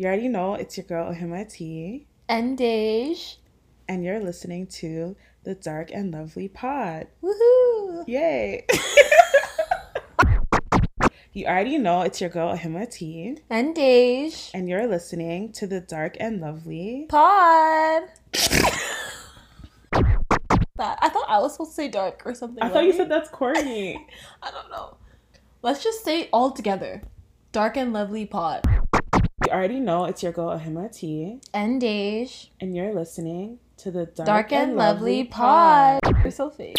You already know it's your girl Ohima T, And Dej. and you're listening to the Dark and Lovely Pod. Woohoo! Yay! you already know it's your girl Ohima T, And Dej. and you're listening to the Dark and Lovely. Pod. that I thought I was supposed to say dark or something. I thought you said that's corny. I don't know. Let's just say all together. Dark and lovely pod. Already know it's your girl Ohima T, And Dej. and you're listening to the Dark, Dark and lovely pod. You're so fake.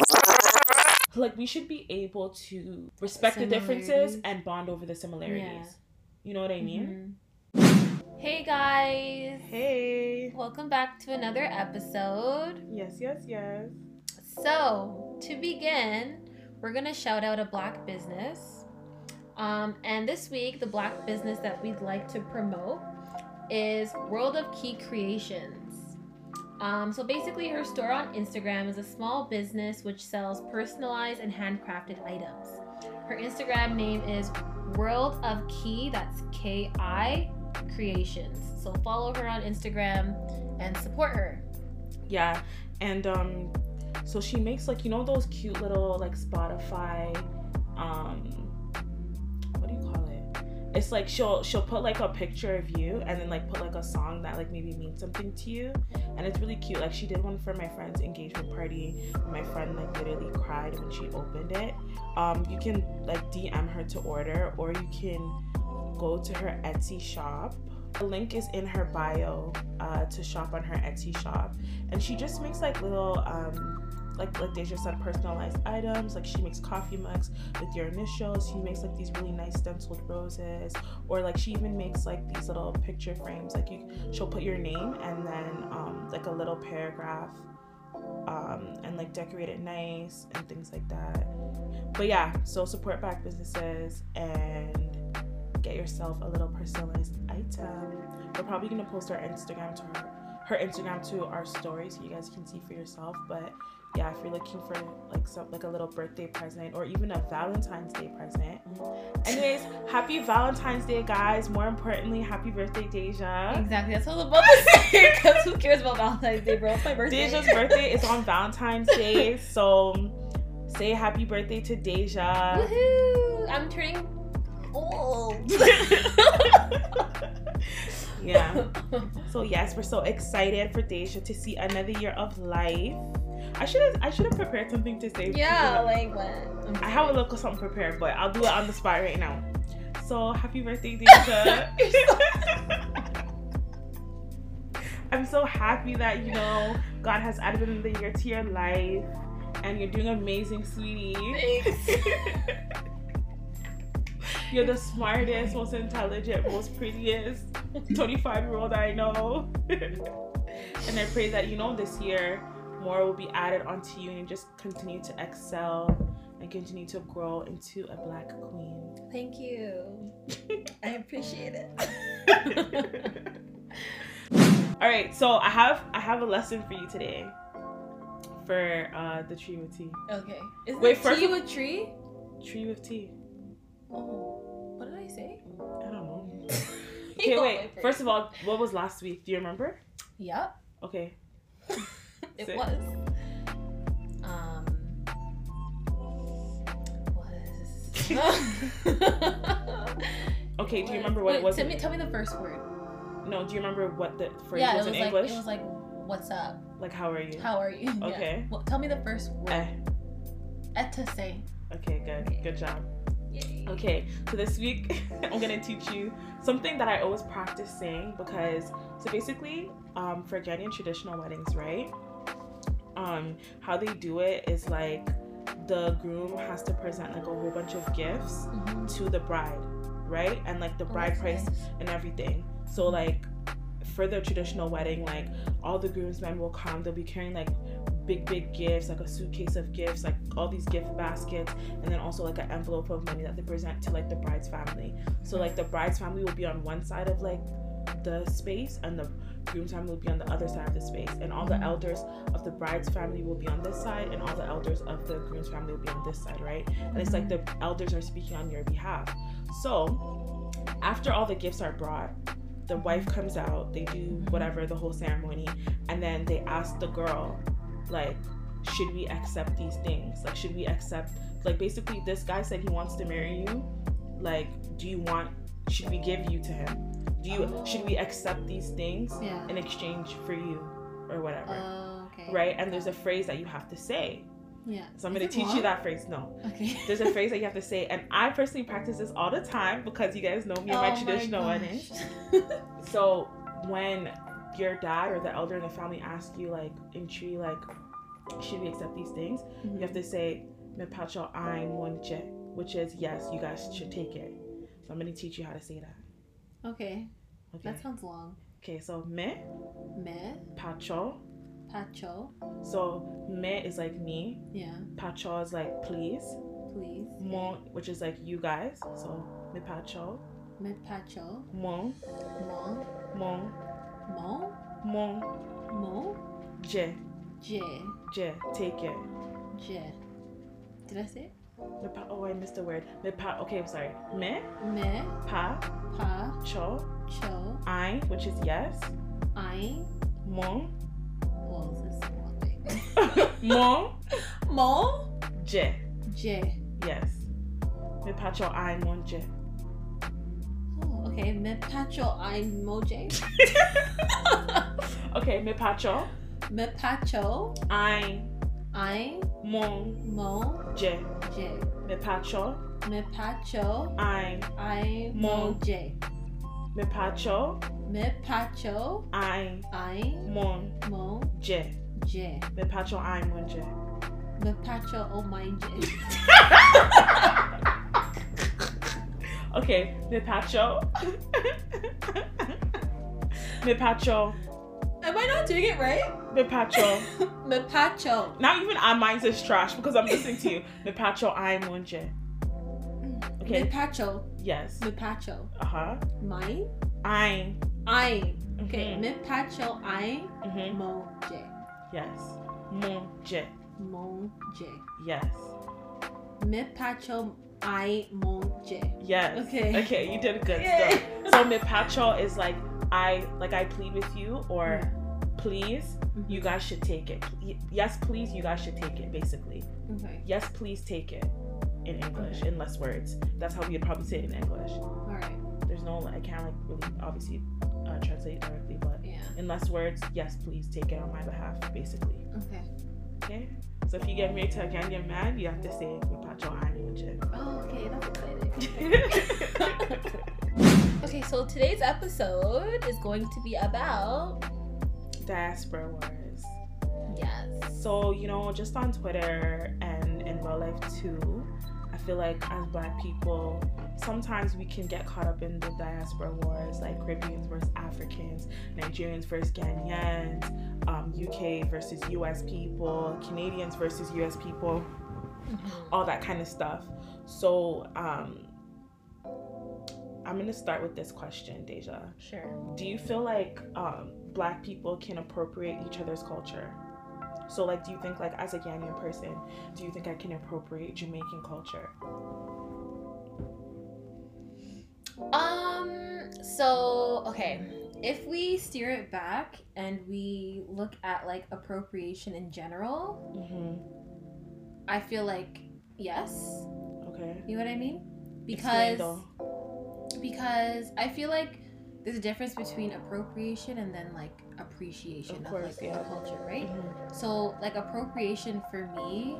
Like we should be able to respect the differences and bond over the similarities. Yeah. You know what I mean? Mm-hmm. Hey guys. Hey. Welcome back to another episode. Yes, yes, yes. So, to begin, we're going to shout out a black business. Um, and this week, the black business that we'd like to promote is World of Ki Creations. Um, so, basically, her store on Instagram is a small business which sells personalized and handcrafted items. Her Instagram name is World of Key, that's K I Creations. So, follow her on Instagram and support her. Yeah, and um, so she makes like you know those cute little like Spotify, um, It's like she'll she'll put like a picture of you and then like put like a song that like maybe means something to you, and it's really cute. Like she did one for my friend's engagement party. My friend like literally cried when she opened it. Um, you can like DM her to order, or you can go to her Etsy shop. The link is in her bio uh, to shop on her Etsy shop, and she just makes like little, um, like like Deja said, personalized items. Like she makes coffee mugs with your initials. She makes like these really nice stenciled roses, or like she even makes like these little picture frames. Like you, she'll put your name and then um, like a little paragraph, um, and like decorate it nice and things like that. But yeah, so support black businesses and get yourself a little personalized item. We're probably gonna post our Instagram to her, her Instagram to our story so you guys can see for yourself. But yeah, if you're looking for like some like a little birthday present or even a Valentine's Day present. Anyways, happy Valentine's Day, guys. More importantly, happy birthday, Deja. Exactly, that's what I was about to say. Because who cares about Valentine's Day, bro? It's my birthday. Deja's birthday is on Valentine's Day, so say happy birthday to Deja. Woohoo! I'm turning old. yeah. So yes, we're so excited for Deja to see another year of life. I should have I should have prepared something to say. yeah, like what? I have a little something prepared, but I'll do it on the spot right now. So happy birthday, Deja. I'm so happy that you know God has added another year to your life, and you're doing amazing, sweetie. Thanks. You're the smartest, most intelligent, most prettiest 25 year old I know. and I pray that, you know, this year more will be added onto you and you just continue to excel and continue to grow into a black queen. Thank you. I appreciate it. All right, so I have I have a lesson for you today for uh, the tree with tea. Okay. Is Wait, first tea with tree? Tree with tea. Oh, what did I say? I don't know. Okay, wait. First of all, what was last week? Do you remember? Yep, Okay. it Say- was. Um, was. Okay, do you remember what it was? Tell me, tell me the first word. No, do you remember what the phrase yeah, was, it was in like English? it was like, "What's up? like, how are you? How are you?" Yeah. Okay. Well, tell me the first word. Eh. Etase. Okay, good. Okay. Good job. Yay. Okay, so this week I'm gonna teach you something that I always practice saying because so basically, um, for Ghanaian traditional weddings, right? Um, how they do it is like the groom has to present like a whole bunch of gifts Mhm. to the bride, right? And like the bride price nice. and everything. So like for the traditional wedding, like all the groomsmen will come. They'll be carrying like big, big gifts, like a suitcase of gifts, like all these gift baskets, and then also like an envelope of money that they present to like the bride's family. So like the bride's family will be on one side of like the space, and the groom's family will be on the other side of the space, and all the Mhm. elders of the bride's family will be on this side, and all the elders of the groom's family will be on this side, right? And it's like the elders are speaking on your behalf. So after all the gifts are brought, the wife comes out, they do whatever the whole ceremony, and then they ask the girl, like, should we accept these things? Like, should we accept? Like, basically, this guy said he wants to marry you. Like, do you want? Should we give you to him? Do you? Should we accept these things Yeah. in exchange for you, or whatever? Oh, okay. right? And there's a phrase that you have to say. Yeah. So I'm Is gonna teach long? you that phrase. No, Okay. there's a phrase that you have to say, and I personally practice this all the time because you guys know me and Oh my traditional weddings. gosh. So when your dad or the elder in the family asks you like in tree like should we accept these things you mm-hmm. have to say "Me pacho ein wonche," which is yes you guys should take it so i'm going to teach you how to say that Okay. okay That sounds long. okay so me Me, pacho pacho. so me is like me Yeah. pacho is like please Please. mon which is like you guys so me pacho Me pacho. mon Mon. mon Mon. mon Mon. je J. je take it J. Did I say it? Me pa- oh I missed the word. Me pa okay I'm sorry. Me? Me, pa? Pa, cho? Cho, ein which is yes. Ein. mon Well, this is one thing. mon je yes. Me pacho ein mon je Oh, okay. Me pacho ein moje. okay me pacho Me pacho ein ein mon. Mo je. J. me pacho Me pacho ein ein Mo. mo j. me pacho Me pacho ein ein mon. Mo je. J. me pacho ein mon je. Me pacho oh my j. okay. Me pacho me pacho Am I not doing it right? me pacho Me pacho. Not even our minds is trash because I'm listening to you. Me I mon Okay. Me pacho. Yes. Me pacho. Uh-huh. Mine. I. I. Okay. Me pacho ein Mhm. mo. Yes. Mon je. Mo j. Yes. Me pacho I mo. Yes. Okay. Okay, you did good stuff. So me pacho is like I like I plead with you or please Mhm. you guys should take it. Yes, please you guys should take it basically. Okay. Yes, please take it in English Okay. in less words. That's how we'd probably say it in English. All right. There's no I can't like really obviously uh, translate directly, but Yeah. in less words, yes, please take it on my behalf, basically. Okay. Okay? So if you get married to a Ghanaian man, you have to say Pacho Oh, okay. That's exciting. Okay, so today's episode is going to be about Diaspora wars. yes. So, you know, just on Twitter and in real life too, I feel like as black people, sometimes we can get caught up in the diaspora wars, like Caribbeans versus Africans, Nigerians versus Ghanaians, um, UK versus US people, Canadians versus US people. all that kind of stuff. So, um, I'm gonna start with this question, Deja. Sure. Do you feel like um, Black people can appropriate each other's culture? So, like, do you think, like, as a Ghanaian person, do you think I can appropriate Jamaican culture? Um. So okay, if we steer it back and we look at like appropriation in general, Mm-hmm. I feel like yes. Okay. You know what I mean? Because though. Because I feel like there's a difference between appropriation and then like appreciation Of of, course, like yeah. a culture, right? Mhm. So like appropriation for me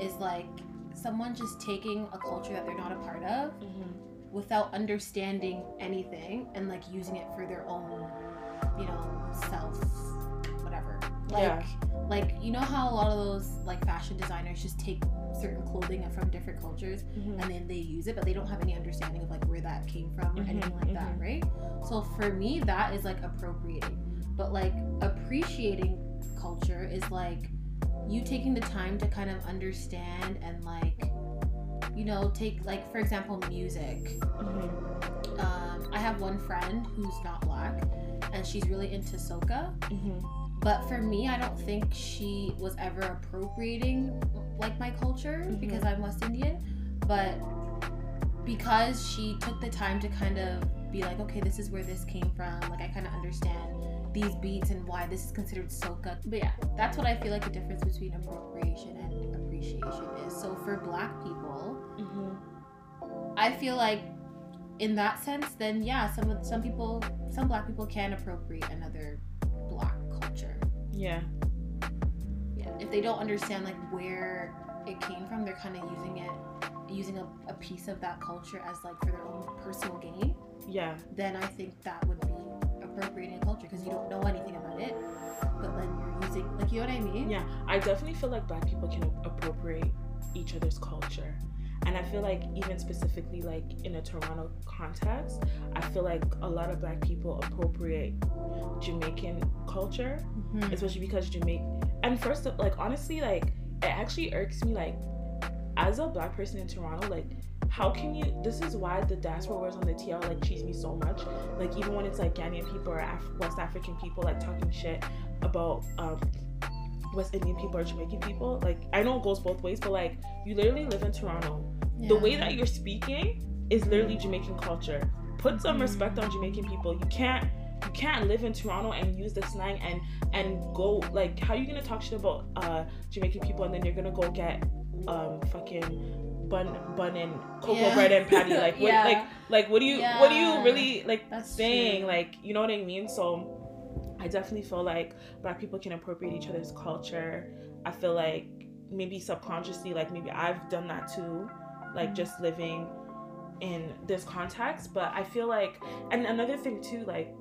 is like someone just taking a culture that they're not a part of Mhm. without understanding anything and like using it for their own, you know, self whatever. Like Yeah. Like you know how a lot of those like fashion designers just take certain clothing from different cultures Mhm. and then they use it but they don't have any understanding of like where that came from or Mhm, anything like that mhm. right so for me that is like appropriating but like appreciating culture is like you taking the time to kind of understand and like you know take like for example music Mhm. um, i have one friend who's not black and she's really into soca Mhm. But for me i don't think she was ever appropriating like my culture Mhm. because i'm west indian but because she took the time to kind of be like, okay, this is where this came from. Like I kind of understand these beats and why this is considered soca. But yeah, that's what I feel like the difference between appropriation and appreciation is. So for black people, Mm-hmm. I feel like in that sense, then yeah, some of some people, some black people can appropriate another. Yeah. Yeah, if they don't understand like where it came from, they're kind of using it, using a, a piece of that culture as like for their own personal gain. Yeah. Then I think that would be appropriating culture because you don't know anything about it, but then you're using like you know what I mean? Yeah. I definitely feel like black people can appropriate each other's culture. And I feel like even specifically like in a Toronto context, I feel like a lot of black people appropriate Jamaican culture, Mhm. especially because Jamaica and first of- like honestly like it actually irks me like as a black person in Toronto like how can you this is why the diaspora wars on the TL like cheese me so much like even when it's like Ghanaian people or Af- West African people like talking shit about um West Indian people or Jamaican people like I know it goes both ways but like you literally live in Toronto the way that you're speaking is literally Jamaican culture. Put some Mhm. respect on Jamaican people. You can't you can't live in Toronto and use the slang and and go like how you gonna talk shit about uh Jamaican people and then you're gonna go get um fucking bun bun and cocoa Yeah. bread and patty like what Yeah. like like what do you what do you really like That's saying true. like you know what I mean so I definitely feel like black people can appropriate each other's culture. I feel like maybe subconsciously like maybe I've done that too like just living in this context. But I feel like and another thing too like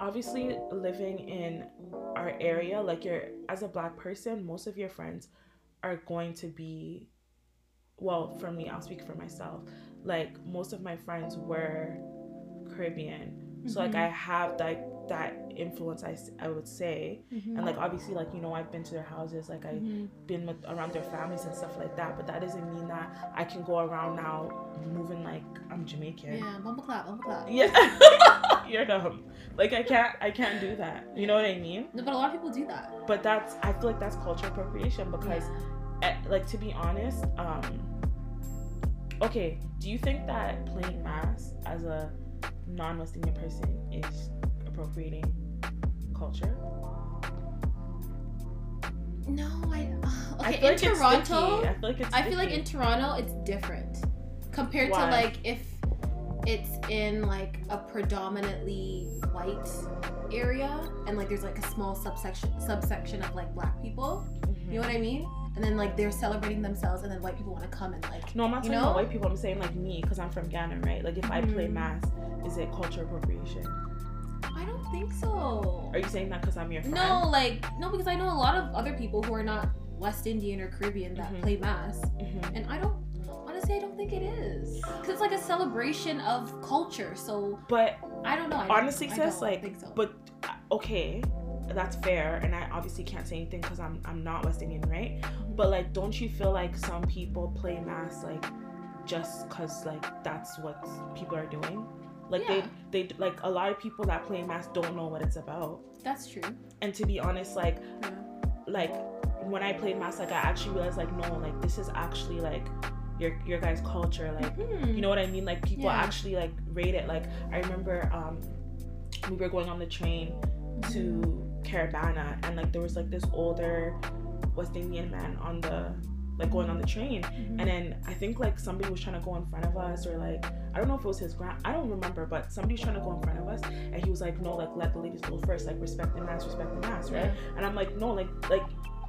obviously living in our area like you're as a black person most of your friends are going to be well for me I'll speak for myself like most of my friends were Caribbean. So like Mhm. I have like that influence I, I would say Mhm. and like obviously like you know I've been to their houses like I've Mhm. been with, around their families and stuff like that but that doesn't mean that I can go around now moving like I'm Jamaican yeah, bumble clap, bumble clap. yeah you're dumb like I can't I can't do that you know what I mean No, but a lot of people do that. but that's I feel like that's cultural appropriation because Yeah. eh, like to be honest um okay do you think that playing mass as a non-west indian person is appropriating culture No, I. I Okay, feel in like Toronto, i feel like it's I feel like in. Toronto it's different compared Why? to like if it's in like a predominantly white area and like there's like a small subsection subsection of like black people. Mhm. You know what I mean? And then like they're celebrating themselves and then white people want to come and like no i'm not talking know? about white people i'm saying like me because i'm from ghana right like if i play Mhm. mass is it culture appropriation I don't think so. are you saying that because i'm your friend No, like no, because I know a lot of other people who are not West Indian or Caribbean that Mhm. play mass, Mhm. and I don't honestly I don't think it is because it's like a celebration of culture. So but I don't know. I don't- honestly don't like think so. but uh, okay that's fair and i obviously can't say anything because i'm i'm not west indian right but like don't you feel like some people play mass like just because like that's what people are doing like Yeah. they they like a lot of people that play mass don't know what it's about that's true. and to be honest like Yeah. like when i played mass like i actually realized like no like this is actually like your your guys culture like Mhm. you know what I mean? Like people Yeah. actually like rate it. Like I remember um we were going on the train to Caribana and like there was like this older West Indian man on the like going on the train Mhm. and then I think like somebody was trying to go in front of us or like I don't know if it was his grand I don't remember but somebody was trying to go in front of us and he was like no like let the ladies go first like respect the mass respect the mass right Yeah. and I'm like no like like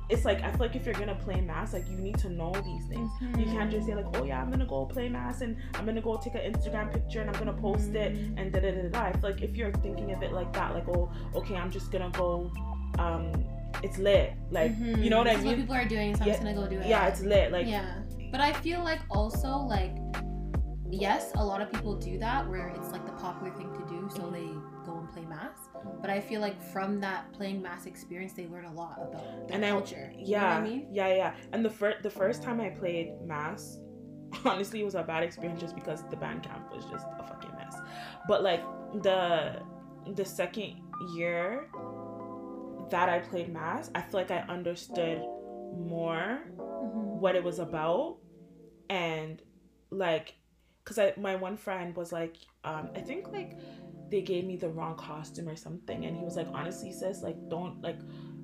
it's like I feel like if you're gonna play mass like you need to know these things you can't just say like, oh yeah, I'm gonna go play mass and I'm gonna go take an Instagram picture and I'm gonna post it Mhm. and da da da da. I feel like if you're thinking of it like that, like oh, okay, I'm just gonna go, um, it's lit, like Mhm. you know what I This is mean? what people are doing, so I'm just gonna go do it. yeah, it's lit, like yeah, but I feel like also like yes, a lot of people do that where it's like the popular thing to do, so they go and play mass. But I feel like from that playing mass experience, they learn a lot about their And I- culture. You know yeah, what I mean? yeah, yeah. And the first the first time I played mass, honestly, it was a bad experience just because the band camp was just a fucking mess. But like the the second year that I played mass, I feel like I understood more Mhm. what it was about and like because I my one friend was like, um, I think like they gave me the wrong costume or something, and he was like, honestly, sis, like don't like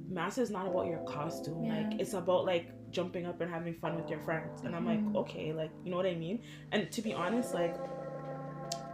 mass is not about your costume. Yeah. Like it's about like jumping up and having fun with your friends. And I'm like, okay, like you know what I mean. And to be honest, like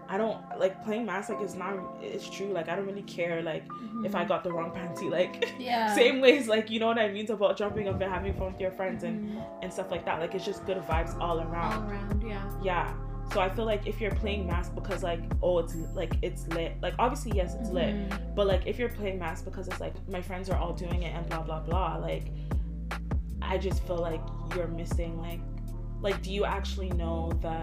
I don't like playing mass. Like it's not. It's true. Like I don't really care. Like if I got the wrong panty, like. Mm-hmm. yeah Same ways, like you know what I mean. It's about jumping up and having fun with your friends and Mhm. and stuff like that. Like it's just good vibes all around. all around yeah Yeah. So I feel like if you're playing mask because like oh it's like it's lit. Like obviously yes it's lit. Mhm. But like if you're playing mask because it's like my friends are all doing it and blah blah blah. Like I just feel like you're missing like like do you actually know the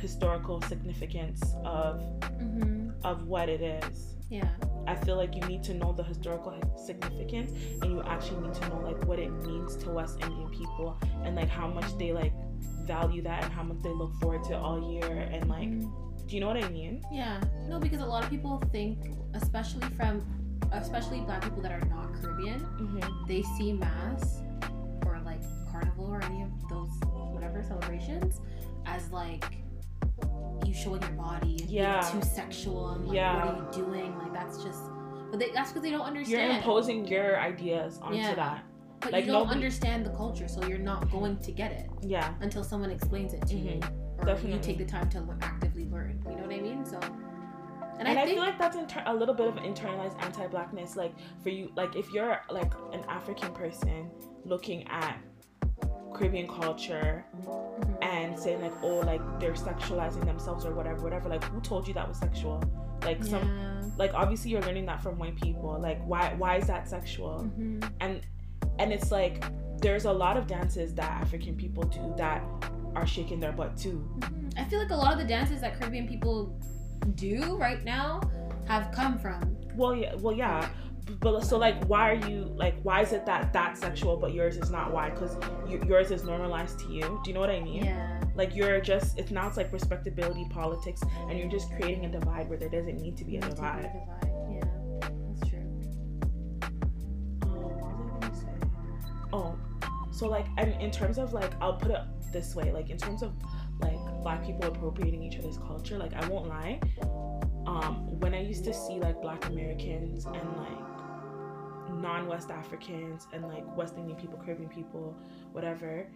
historical significance of Mhm. of what it is? yeah I feel like you need to know the historical significance and you actually need to know like what it means to West Indian people and like how much they like value that and how much they look forward to it all year and like Mhm. do you know what I mean? Yeah, no, because a lot of people think, especially from, especially black people that are not Caribbean, Mm-hmm. they see mass or like carnival or any of those whatever celebrations as like you showing your body and Yeah. being too sexual and like Yeah. what are you doing? Like that's just, but they, that's because they don't understand. You're imposing your ideas onto Yeah. that. but like, you don't nobody- understand the culture, so you're not going to get it Yeah. until someone explains it to you, Mhm. or Definitely. you take the time to actively learn. You know what I mean? So, and, And, I, I, think feel like that's inter- a little bit of internalized anti-blackness. Like for you, like if you're like an African person looking at Caribbean culture Mhm. and saying like, oh, like they're sexualizing themselves or whatever, whatever. Like who told you that was sexual? Like some, like obviously you're learning that from white people. Like why, why is that sexual? Mhm. And and it's like there's a lot of dances that African people do that are shaking their butt too. Mhm. I feel like a lot of the dances that Caribbean people do right now have come from. Well, yeah, well, yeah. But so like, why are you like? Why is it that that's sexual but yours is not? Why? Because yours is normalized to you. Do you know what I mean? Yeah. Like you're just it's now it's like respectability politics, and you're just creating a divide where there doesn't need to be a Need to divide. divide. Yeah, that's true. Um, what was I gonna say? Oh, so like, and in terms of like, I'll put it this way, like in terms of like black people appropriating each other's culture, like I won't lie. Um, when I used to see like black Americans and like non-West Africans and like West Indian people, Caribbean people, whatever,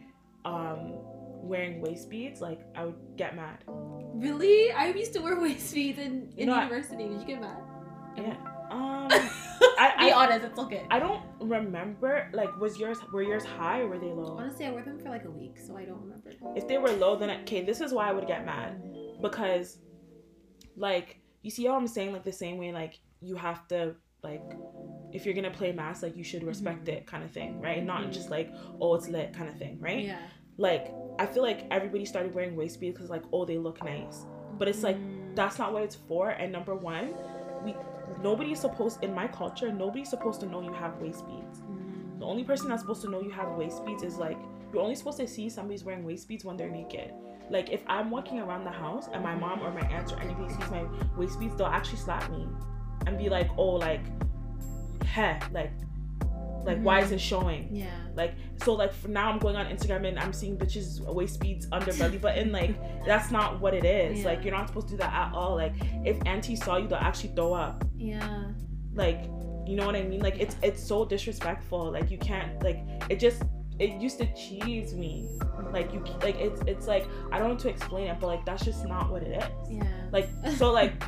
um, wearing waist beads, like I would get mad. Really? I used to wear waist beads in, in No, I- university. Did you get mad? Yeah. Um, Be I- honest, it's okay. I don't remember. Like, was yours were yours high or were they low? Honestly, I wore them for like a week, so I don't remember. if they were low, then okay, this is why I would get mad because, like, you see how I'm saying like the same way like you have to like if you're gonna play mass like you should respect it kind of thing, right? Not Mhm. just like oh it's lit kind of thing, right? Yeah. Like I feel like everybody started wearing waist beads because like oh they look nice, but it's like Mm. that's not what it's for. And number one, we nobody's supposed in my culture nobody's supposed to know you have waist beads. Mm. The only person that's supposed to know you have waist beads is like you're only supposed to see somebody's wearing waist beads when they're naked. Like if I'm walking around the house and my mom or my aunt or anybody sees my waist beads, they'll actually slap me and be like, "Oh, like, heh, like, like why is mm-hmm. it showing?" Yeah. Like so, like for now I'm going on Instagram and I'm seeing bitches waist beads under belly button. Like that's not what it is. Yeah. Like you're not supposed to do that at all. Like if auntie saw you, they'll actually throw up Yeah. like you know what i mean like it's it's so disrespectful like you can't like it just it used to cheese me like you like it's it's like i don't know to explain it but like that's just not what it is Yeah. like so like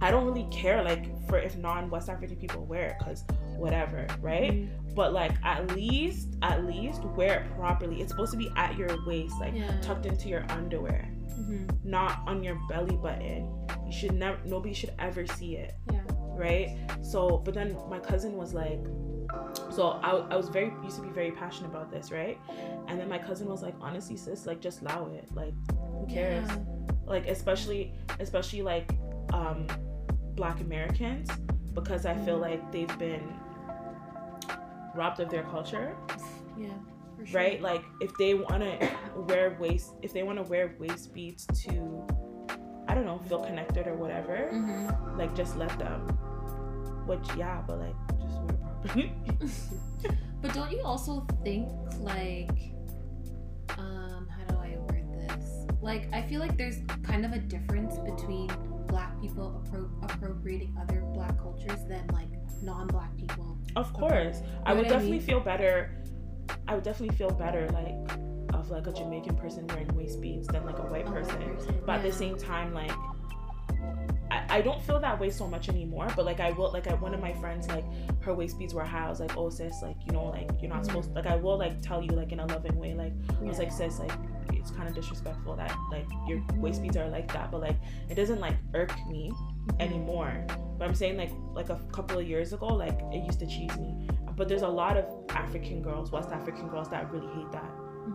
i don't really care like for if non-west african people wear it because whatever right Mhm. but like at least at least wear it properly it's supposed to be at your waist like Yeah. tucked into your underwear Mhm. not on your belly button you should never nobody should ever see it Yeah. right? So, but then my cousin was like, so I, I was very used to be very passionate about this, right? And then my cousin was like, honestly, sis, like just allow it, like who cares? Yeah. Like especially especially like um Black Americans because I feel like they've been robbed of their culture, Yeah. Sure. right? Like if they want to wear waist, if they want to wear waist beads to, I don't know, feel connected or whatever, Mhm. like just let them. Which yeah, but like just wear properly. But don't you also think like um how do I word this? like I feel like there's kind of a difference between black people appro- appropriating other black cultures than like non-black people. Of course, I know would what I definitely mean? feel better. I would definitely feel better like of like a Jamaican person wearing waist beads than like a white a white person. person. But at the same time, like I, don't feel that way so much anymore. But like I will like I, one of my friends like her waist beads were high. I was like, oh sis, like you know like you're not supposed like I will like tell you like in a loving way like I was like sis like it's kind of disrespectful that like your waist beads are like that. But like it doesn't like irk me Mhm. anymore. But I'm saying like like a couple of years ago, like it used to cheese me. But there's a lot of African girls, West African girls that really hate that.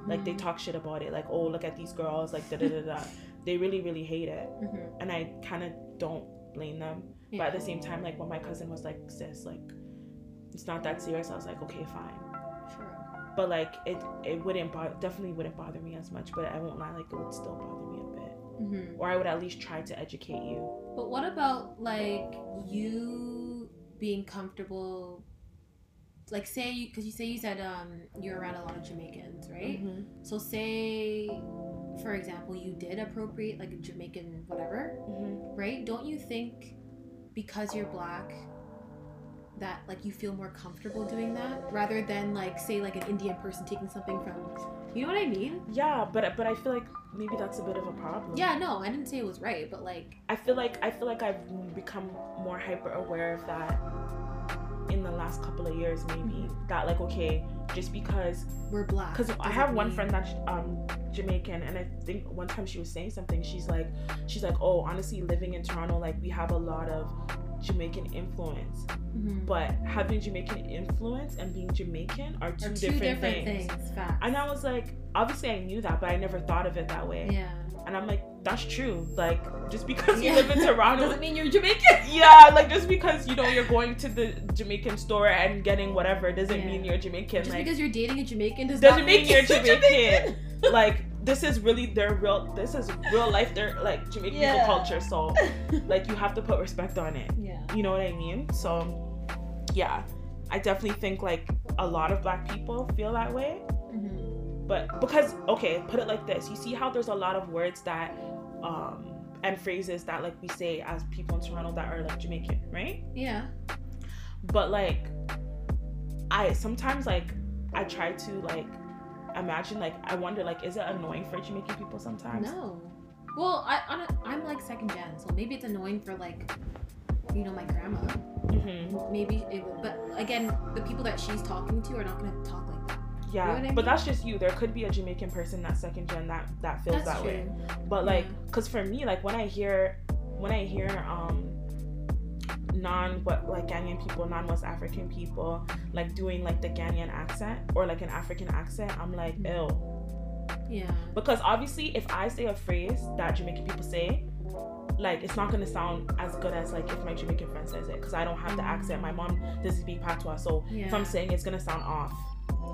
Like they Mhm. talk shit about it, like oh look at these girls, like da da da da. They really really hate it, Mhm. and I kind of don't blame them. But at the same time, like when my cousin was like sis, like it's not that serious. I was like okay fine. Sure. But like it it wouldn't bother, definitely wouldn't bother me as much. But I won't lie, like it would still bother me a bit, Mhm. or I would at least try to educate you. But what about like you being comfortable? Like say you, because you say you said um you're around a lot of Jamaicans, right? Mhm. So say, for example, you did appropriate like a Jamaican whatever, Mhm. right? Don't you think because you're black that like you feel more comfortable doing that rather than like say like an Indian person taking something from you know what I mean? Yeah, but but I feel like maybe that's a bit of a problem. Yeah, no, I didn't say it was right, but like I feel like I feel like I've become more hyper aware of that in the last couple of years maybe that like okay just because we're black. because I have one mean- friend that's um Jamaican and I think one time she was saying something she's like she's like oh honestly living in Toronto like we have a lot of Jamaican influence Mhm. but having Jamaican influence and being Jamaican are two, Are two different, different things. things. And I was like obviously I knew that but I never thought of it that way yeah. and I'm like that's true like just because Yeah. you live in Toronto doesn't mean you're Jamaican. yeah, like just because you know you're going to the Jamaican store and getting whatever doesn't Yeah. mean you're Jamaican. Just like because you're dating a Jamaican does doesn't not mean you're Jamaican. like this is really their real. This is real life. Their like Jamaican Yeah. culture. So like you have to put respect on it. yeah. You know what I mean? So yeah, I definitely think like a lot of Black people feel that way. Mhm. But because okay, put it like this. You see how there's a lot of words that um and phrases that like we say as people in Toronto that are like Jamaican, right? Yeah. but like i sometimes like i try to like imagine like i wonder like is it annoying for jamaican people sometimes No. Well, I on a, I'm like second gen, so maybe it's annoying for like, you know, my grandma. hmm Maybe it would, but again, the people that she's talking to are not gonna talk like yeah know what I but that's just you there could be a jamaican person that second gen that that feels That's that true. way but like Yeah. because for me like when i hear when i hear um non what like Ghanaian people, non West African people, like doing like the Ghanaian accent or like an African accent, I'm like, Mhm. ew. Yeah. Because obviously, if I say a phrase that Jamaican people say, like it's not gonna sound as good as like if my Jamaican friend says it, because I don't have the accent. My mom doesn't speak patois, so Yeah. if I'm saying it's gonna sound off,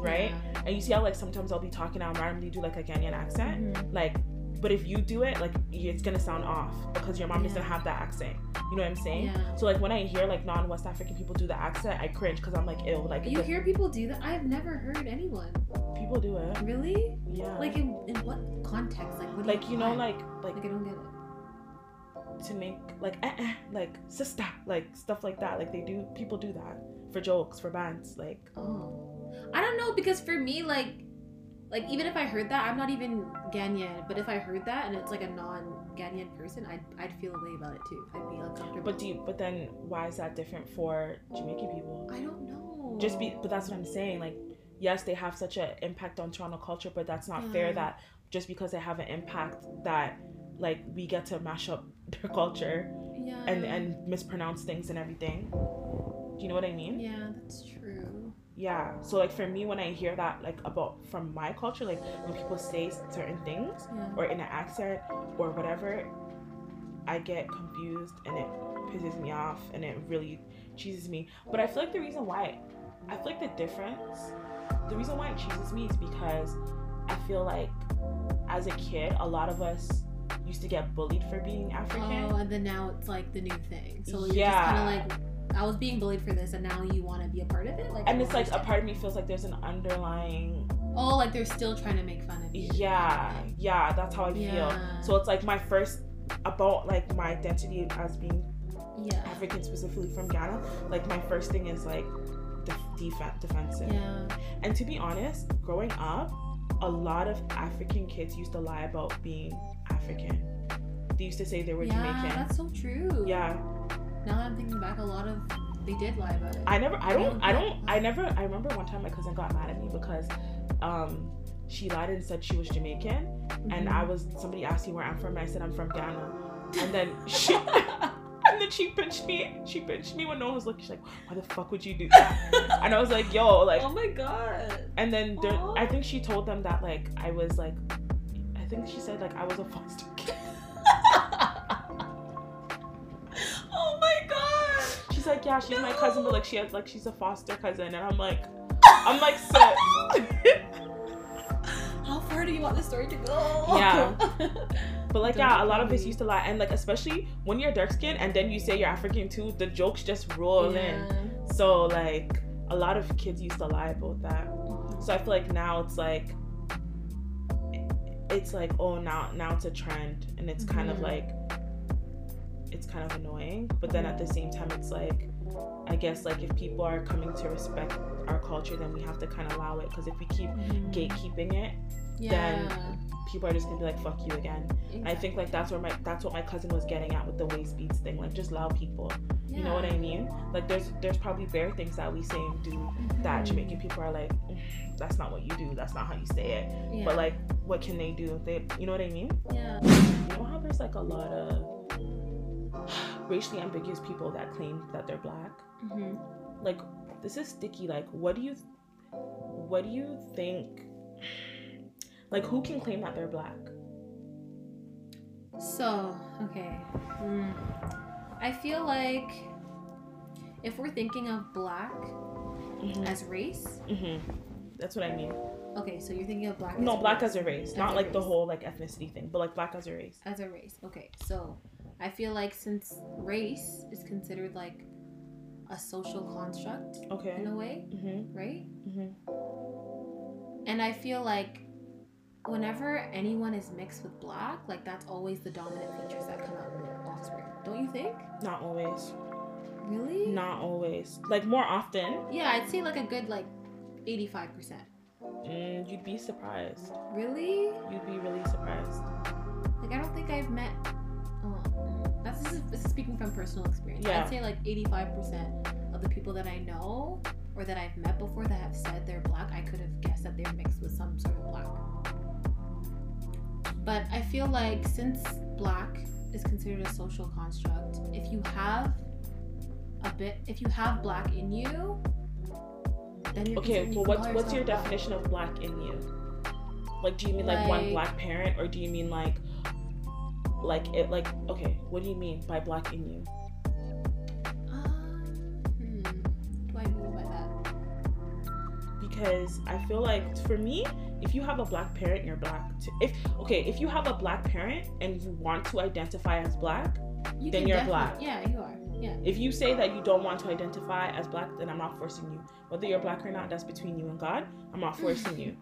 right? Yeah. And you see how like sometimes I'll be talking and I'll randomly do like a Ghanaian accent, Mhm. like. But if you do it, like it's gonna sound off because your mom doesn't have that accent. You know what I'm saying? Yeah. So like when I hear like non-West African people do the accent, I cringe because I'm like, ill. like You hear people do that? I've never heard anyone. people do it. Really? Yeah. Like in, in what context? Like what? Like you know, like like like I don't get it. to make like eh, eh, like sister, like stuff like that. Like they do, people do that for jokes, for bands. Like Oh, I don't know because for me, like, like even if I heard that, I'm not even Ghanaian. But if I heard that and it's like a non-Ghanaian person, I'd I'd feel a way about it too. I'd be uncomfortable. But do you, but then why is that different for Jamaican people? I don't know. Just be, but that's what I'm saying. Like, yes, they have such an impact on Toronto culture, but that's not fair that just because they have an impact that like we get to mash up their culture yeah. and and mispronounce things and everything. Do you know what I mean? yeah, that's true. Yeah. So like for me, when I hear that like about from my culture, like when people say certain things Yeah. or in an accent or whatever, I get confused and it pisses me off and it really cheeses me. But I feel like the reason why, I feel like the difference, the reason why it cheeses me is because I feel like as a kid, a lot of us used to get bullied for being African. Oh, and then now it's like the new thing. So you're Yeah. just kind of like, I was being bullied for this, and now you want to be a part of it. Like, and it's like a part of me feels like there's an underlying Oh, like they're still trying to make fun of you. Yeah, yeah, that's how I feel. So it's like my first about like my identity as being Yeah. African, specifically from Ghana. Like my first thing is like def- def- defensive. Yeah. And to be honest, growing up, a lot of African kids used to lie about being African. They used to say they were yeah, Jamaican. that's so true. Yeah, Now that I'm thinking back, a lot of they did lie about it. I never, I don't, I don't. I never. I remember one time my cousin got mad at me because, um, she lied and said she was Jamaican, and Mhm. I was somebody asked me where I'm from, and I said I'm from Ghana, and then she, and then she pinched me. She pinched me when no one was looking. She's like, "Why the fuck would you do that?" And I was like, "Yo, like," oh my god. and then there, I think she told them that like I was like, I think she said like I was a foster kid. She's like, yeah, she's my cousin, but like she has like she's a foster cousin, and I'm like, I'm like, sis. How far do you want this story to go? Yeah. But like, yeah, a lot of us used to lie, and like especially when you're dark skinned and then you say you're African too, the jokes just roll in. So like, a lot of kids used to lie about that. So I feel like now it's like, it's like, oh, now now it's a trend, and it's kind of Mhm. like, it's kind of annoying. But then at the same time, it's like, I guess like if people are coming to respect our culture, then we have to kind of allow it. Because if we keep Mhm. gatekeeping it, yeah. people are just gonna be like, fuck you again. And I think like that's where my that's what my cousin was getting at with the waist beads thing. Like just allow people. Yeah. You know what I mean? Like there's there's probably bare things that we say and do that Mhm. Jamaican people are like, "Mm, that's not what you do. That's not how you say it. Yeah. But like, what can they do? They, you know what I mean? yeah. You know how there's like a lot of racially ambiguous people that claim that they're black. hmm Like, this is sticky. Like, what do you, what do you think? Like, who can claim that they're black? So, okay. Mm. I feel like if we're thinking of black Mm-hmm. as race, That's what I mean. okay, so you're thinking of black No, as black race. as a race, As not a like the whole like ethnicity thing, but like black as a race. as a race. Okay, so I feel like since race is considered like a social construct Okay. in a way, Mhm. right? Mhm. And I feel like whenever anyone is mixed with black, like that's always the dominant features that come out in offspring. Don't you think? Not always. Really? Not always. Like more often, Yeah, I'd say like a good like 85%. mm, you'd be surprised. Really? You'd be really surprised. Like I don't think I've met. Speaking from personal experience. Yeah. I'd say like 85% of the people that I know or that I've met before that have said they're black, I could have guessed that they're mixed with some sort of black. But I feel like since black is considered a social construct, if you have a bit, if you have black in you, then you're Okay, well, what's what's your black. definition of black in you? Like, do you mean like, one black parent, or do you mean like, like it, like okay, what do you mean by black in you? Um, hmm, what do I mean by that? Because I feel like for me, if you have a black parent, you're black. Too. If okay, if you have a black parent and you want to identify as black, You Then you're black. Yeah, you are. Yeah. if you say that you don't want to identify as black, then I'm not forcing you. Whether you're black or not, that's between you and God. I'm not forcing you.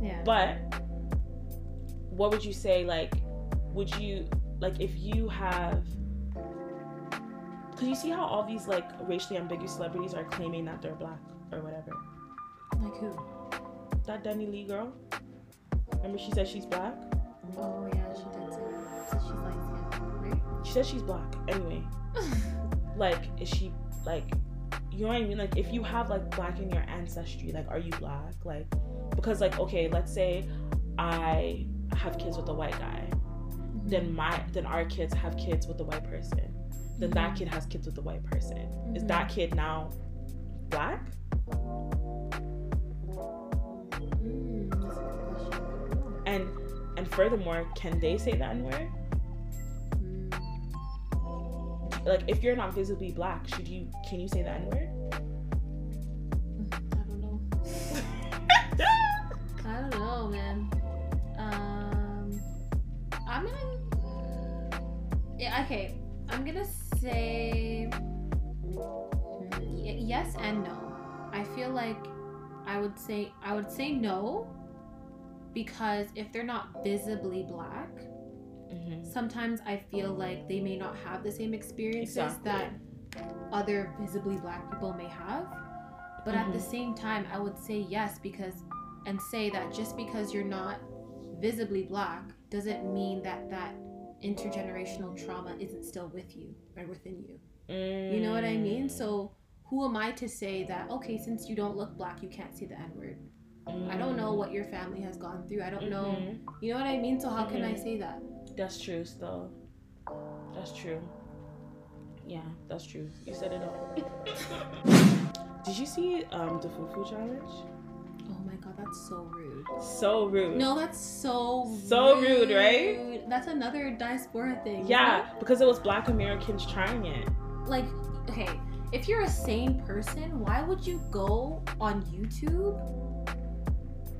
Yeah. But what would you say? Like, would you like if you have? Cause you see how all these like racially ambiguous celebrities are claiming that they're black or whatever. like who? That Danny Lee girl. Remember she said she's black. Oh yeah, she did say. So she's like, yeah, She said she's black. Anyway, like is she like? You know what I mean? Like if you have like black in your ancestry, like are you black? Like because like okay, let's say I have kids with a white guy. Then my then our kids have kids with the white person then that Mhm. kid has kids with the white person is Mhm. that kid now black Mm, that's a good question. and and furthermore can they say that word Mm, like if you're not visibly black should you can you say that word okay. I'm gonna say y- yes and no. I feel like I would say I would say no because if they're not visibly black, hmm sometimes I feel like they may not have the same experiences Exactly. that other visibly black people may have. But at the Mhm. same time, I would say yes because and say that just because you're not visibly black doesn't mean that that intergenerational trauma isn't still with you or within you. You know what I mean? So who am I to say that okay, since you don't look black, you can't see the N word? I don't know what your family has gone through. I don't know. Mhm. You know what I mean? So how can I Mhm. say that? That's true, still. That's true. Yeah, that's true. You said it all. Did you see um the fufu challenge? Oh my god, that's so. So rude. No, that's so So rude, right? That's another diaspora thing. Yeah, because it was Black Americans trying it. Like, okay, if you're a sane person, why would you go on YouTube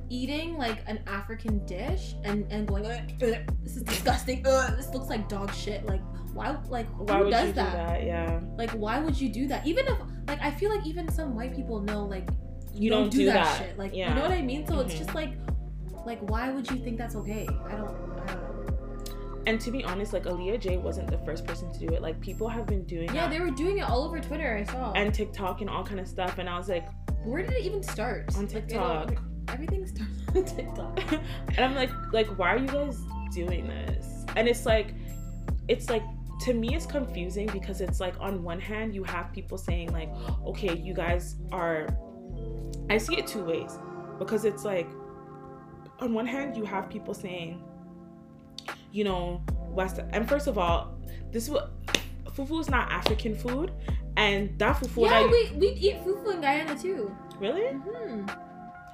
eating like an African dish and and going, "Ugh, ugh, this is disgusting. Ugh, this looks like dog shit. Like, why? Like, who Why would does you that? do that? Yeah. Like, why would you do that? Even if, like, I feel like even some white people know, like, You don't do that. shit. Like, Yeah. you know what I mean? So it's Mhm. just like, like, why would you think that's okay? I don't, I don't know. And to be honest, like Aaliyah Jay wasn't the first person to do it. Like people have been doing Yeah, that. they were doing it all over Twitter. I saw. and TikTok and all kind of stuff. And I was like, where did it even start? on Like, TikTok. everything starts on TikTok. and I'm like, like, why are you guys doing this? And it's like, it's like, to me, it's confusing because it's like, on one hand, you have people saying, like, okay, you guys are, I see it two ways because it's like, on one hand, you have people saying, you know, West, and first of all, this is what, fufu is not African food, and that fufu yeah, that we we eat fufu in Guyana too. really? hmm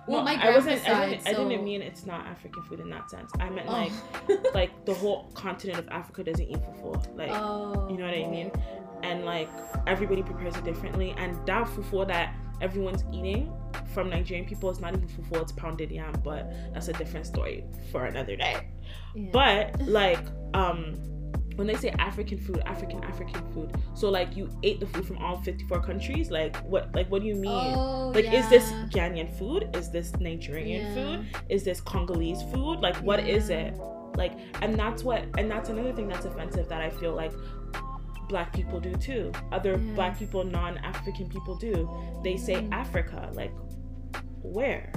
Well, No, my I wasn't. I didn't, side, I didn't mean it's not African food in that sense. I meant Oh. like like the whole continent of Africa doesn't eat fufu. Like oh, you know what I mean? and like everybody prepares it differently. And that fufu that everyone's eating from Nigerian people is not even fufu, it's pounded yam, but that's a different story for another day. Yeah. But like um when they say African food, African African food, so like you ate the food from all 54 countries, like what like what do you mean? Oh, like is this yeah. Ghanaian food? Is this Nigerian Yeah. food? Is this Congolese food? Like what is Yeah. it? Like and that's what and that's another thing that's offensive that I feel like black people do too. Other Yeah. black people, non-African people do. They say Mhm. Africa. Like where?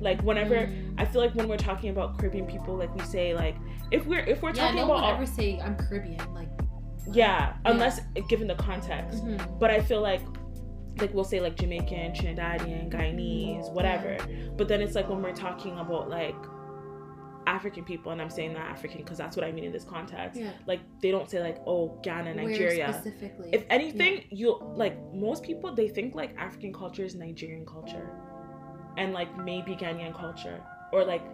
Like whenever Mm. I feel like when we're talking about Caribbean people, like we say like if we're if we're yeah, talking no about one ever say I'm Caribbean. Like, yeah, unless given the context. mhm. But I feel like like we'll say like Jamaican, Trinidadian, Guyanese, whatever. But then it's like when we're talking about like African people, and I'm saying that African because that's what I mean in this context. yeah, Like they don't say like oh Ghana, Nigeria. Where specifically. If anything, you like most people they think like African culture is Nigerian culture, and like maybe Ghanaian culture or like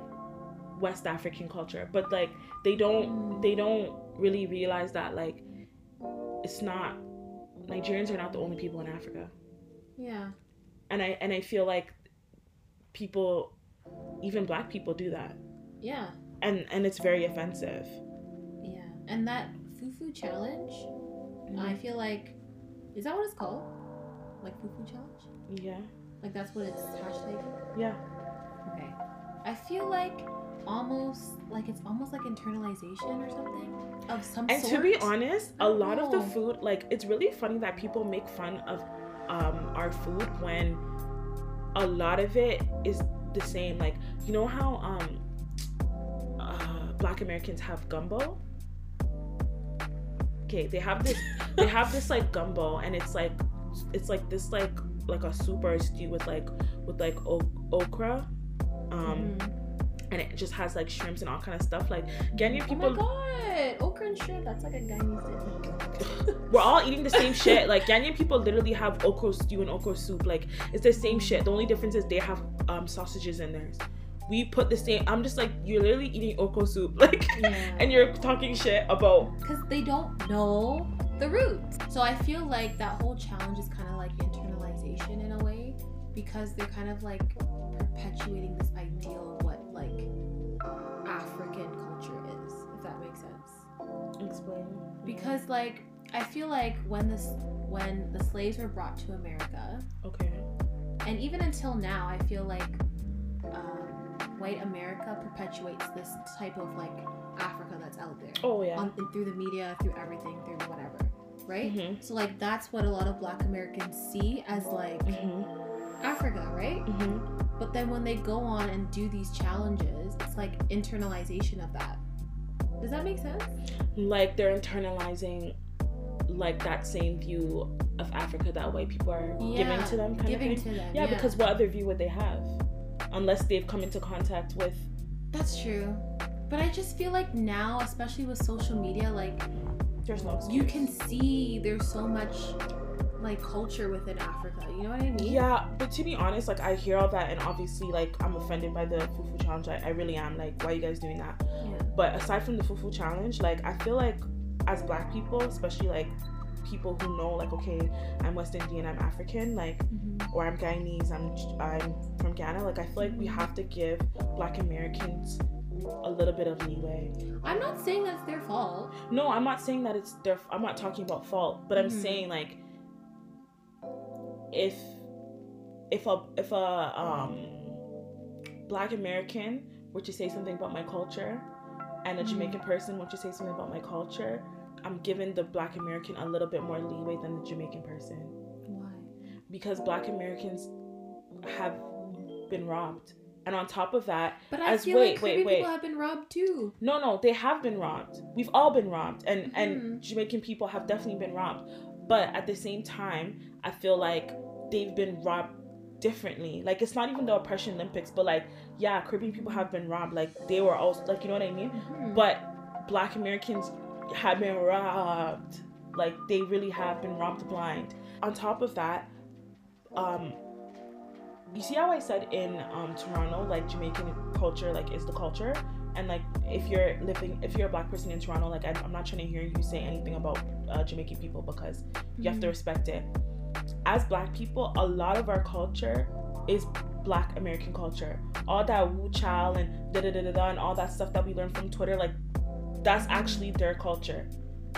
West African culture, but like they don't Mm. they don't really realize that like it's not Nigerians are not the only people in Africa, yeah, and I and I feel like people, even Black people, do that, yeah, and and it's very offensive. yeah. And that fufu challenge, Mm-hmm. I feel like, is that what it's called? Like fufu challenge? Yeah, Like that's what it's hashtag. yeah, Okay. I feel like almost like it's almost like internalization or something of some sort. and sort. to be honest, a lot of the food, like it's really funny that people make fun of um our food when a lot of it is the same. Like you know how um Black Americans have gumbo. Okay, they have this. they have this like gumbo, and it's like it's like this like like a soup or a stew with like with like o- okra, um, Mhm. and it just has like shrimps and all kind of stuff. Like Ghanaian Oh people my god, okra and shrimp. That's like a Guyanese dish. we're all eating the same shit. Like Ghanaian people literally have okra stew and okra soup. Like it's the same shit. The only difference is they have um sausages in theirs. We put the same. I'm just like you're literally eating oko soup, like, Yeah. and you're talking shit about. because they don't know the roots. So I feel like that whole challenge is kind of like internalization in a way because they're kind of like perpetuating this ideal of what like African culture is, if that makes sense. Explain. Because like I feel like when this when the slaves were brought to America, Okay. and even until now, I feel like um, white America perpetuates this type of like Africa that's out there. Oh yeah. On, through the media, through everything, through whatever, right? Mhm. So like that's what a lot of Black Americans see as like Mhm. Africa, right? Mhm. But then when they go on and do these challenges, it's like internalization of that. Does that make sense? Like they're internalizing like that same view of Africa that white people are giving to them kind giving of thing. to them. yeah, because what other view would they have? Unless they've come into contact with that's true. But I just feel like now, especially with social media, like there's no excuse. you can see there's so much like culture within Africa. You know what I mean? Yeah, but to be honest, like I hear all that, and obviously, like I'm offended by the fufu challenge. I, I really am. Like, why are you guys doing that? Yeah. But aside from the fufu challenge, like I feel like as Black people, especially like people who know, like, okay, I'm West Indian, I'm African, like, Mhm. or I'm Guyanese, I'm I'm from Ghana. Like, I feel like we have to give Black Americans a little bit of leeway. I'm not saying that's their fault. No, I'm not saying that it's their. I'm not talking about fault, but I'm Mhm. saying like, if if a if a um Black American were to say something about my culture, and a Mhm. Jamaican person were to say something about my culture, I'm giving the Black American a little bit more leeway than the Jamaican person Why? because Black Americans have been robbed, and on top of that, But I As- feel wait, like wait, Caribbean wait. people have been robbed too. No, no, they have been robbed. We've all been robbed, and Mhm. and Jamaican people have definitely been robbed. But at the same time, I feel like they've been robbed differently. Like it's not even the oppression Olympics, but like yeah, Caribbean people have been robbed. Like they were also like you know what I mean. Mhm. But Black Americans have been robbed. Like they really have been robbed blind. On top of that, um, you see how I said in um, Toronto, like Jamaican culture, like is the culture, and like if you're living, if you're a black person in Toronto, like I'm, I'm not trying to hear you say anything about uh, Jamaican people because you have to Mhm. respect it. As black people, a lot of our culture is black American culture. All that woo child and da da da da da and all that stuff that we learn from Twitter, like that's actually their culture.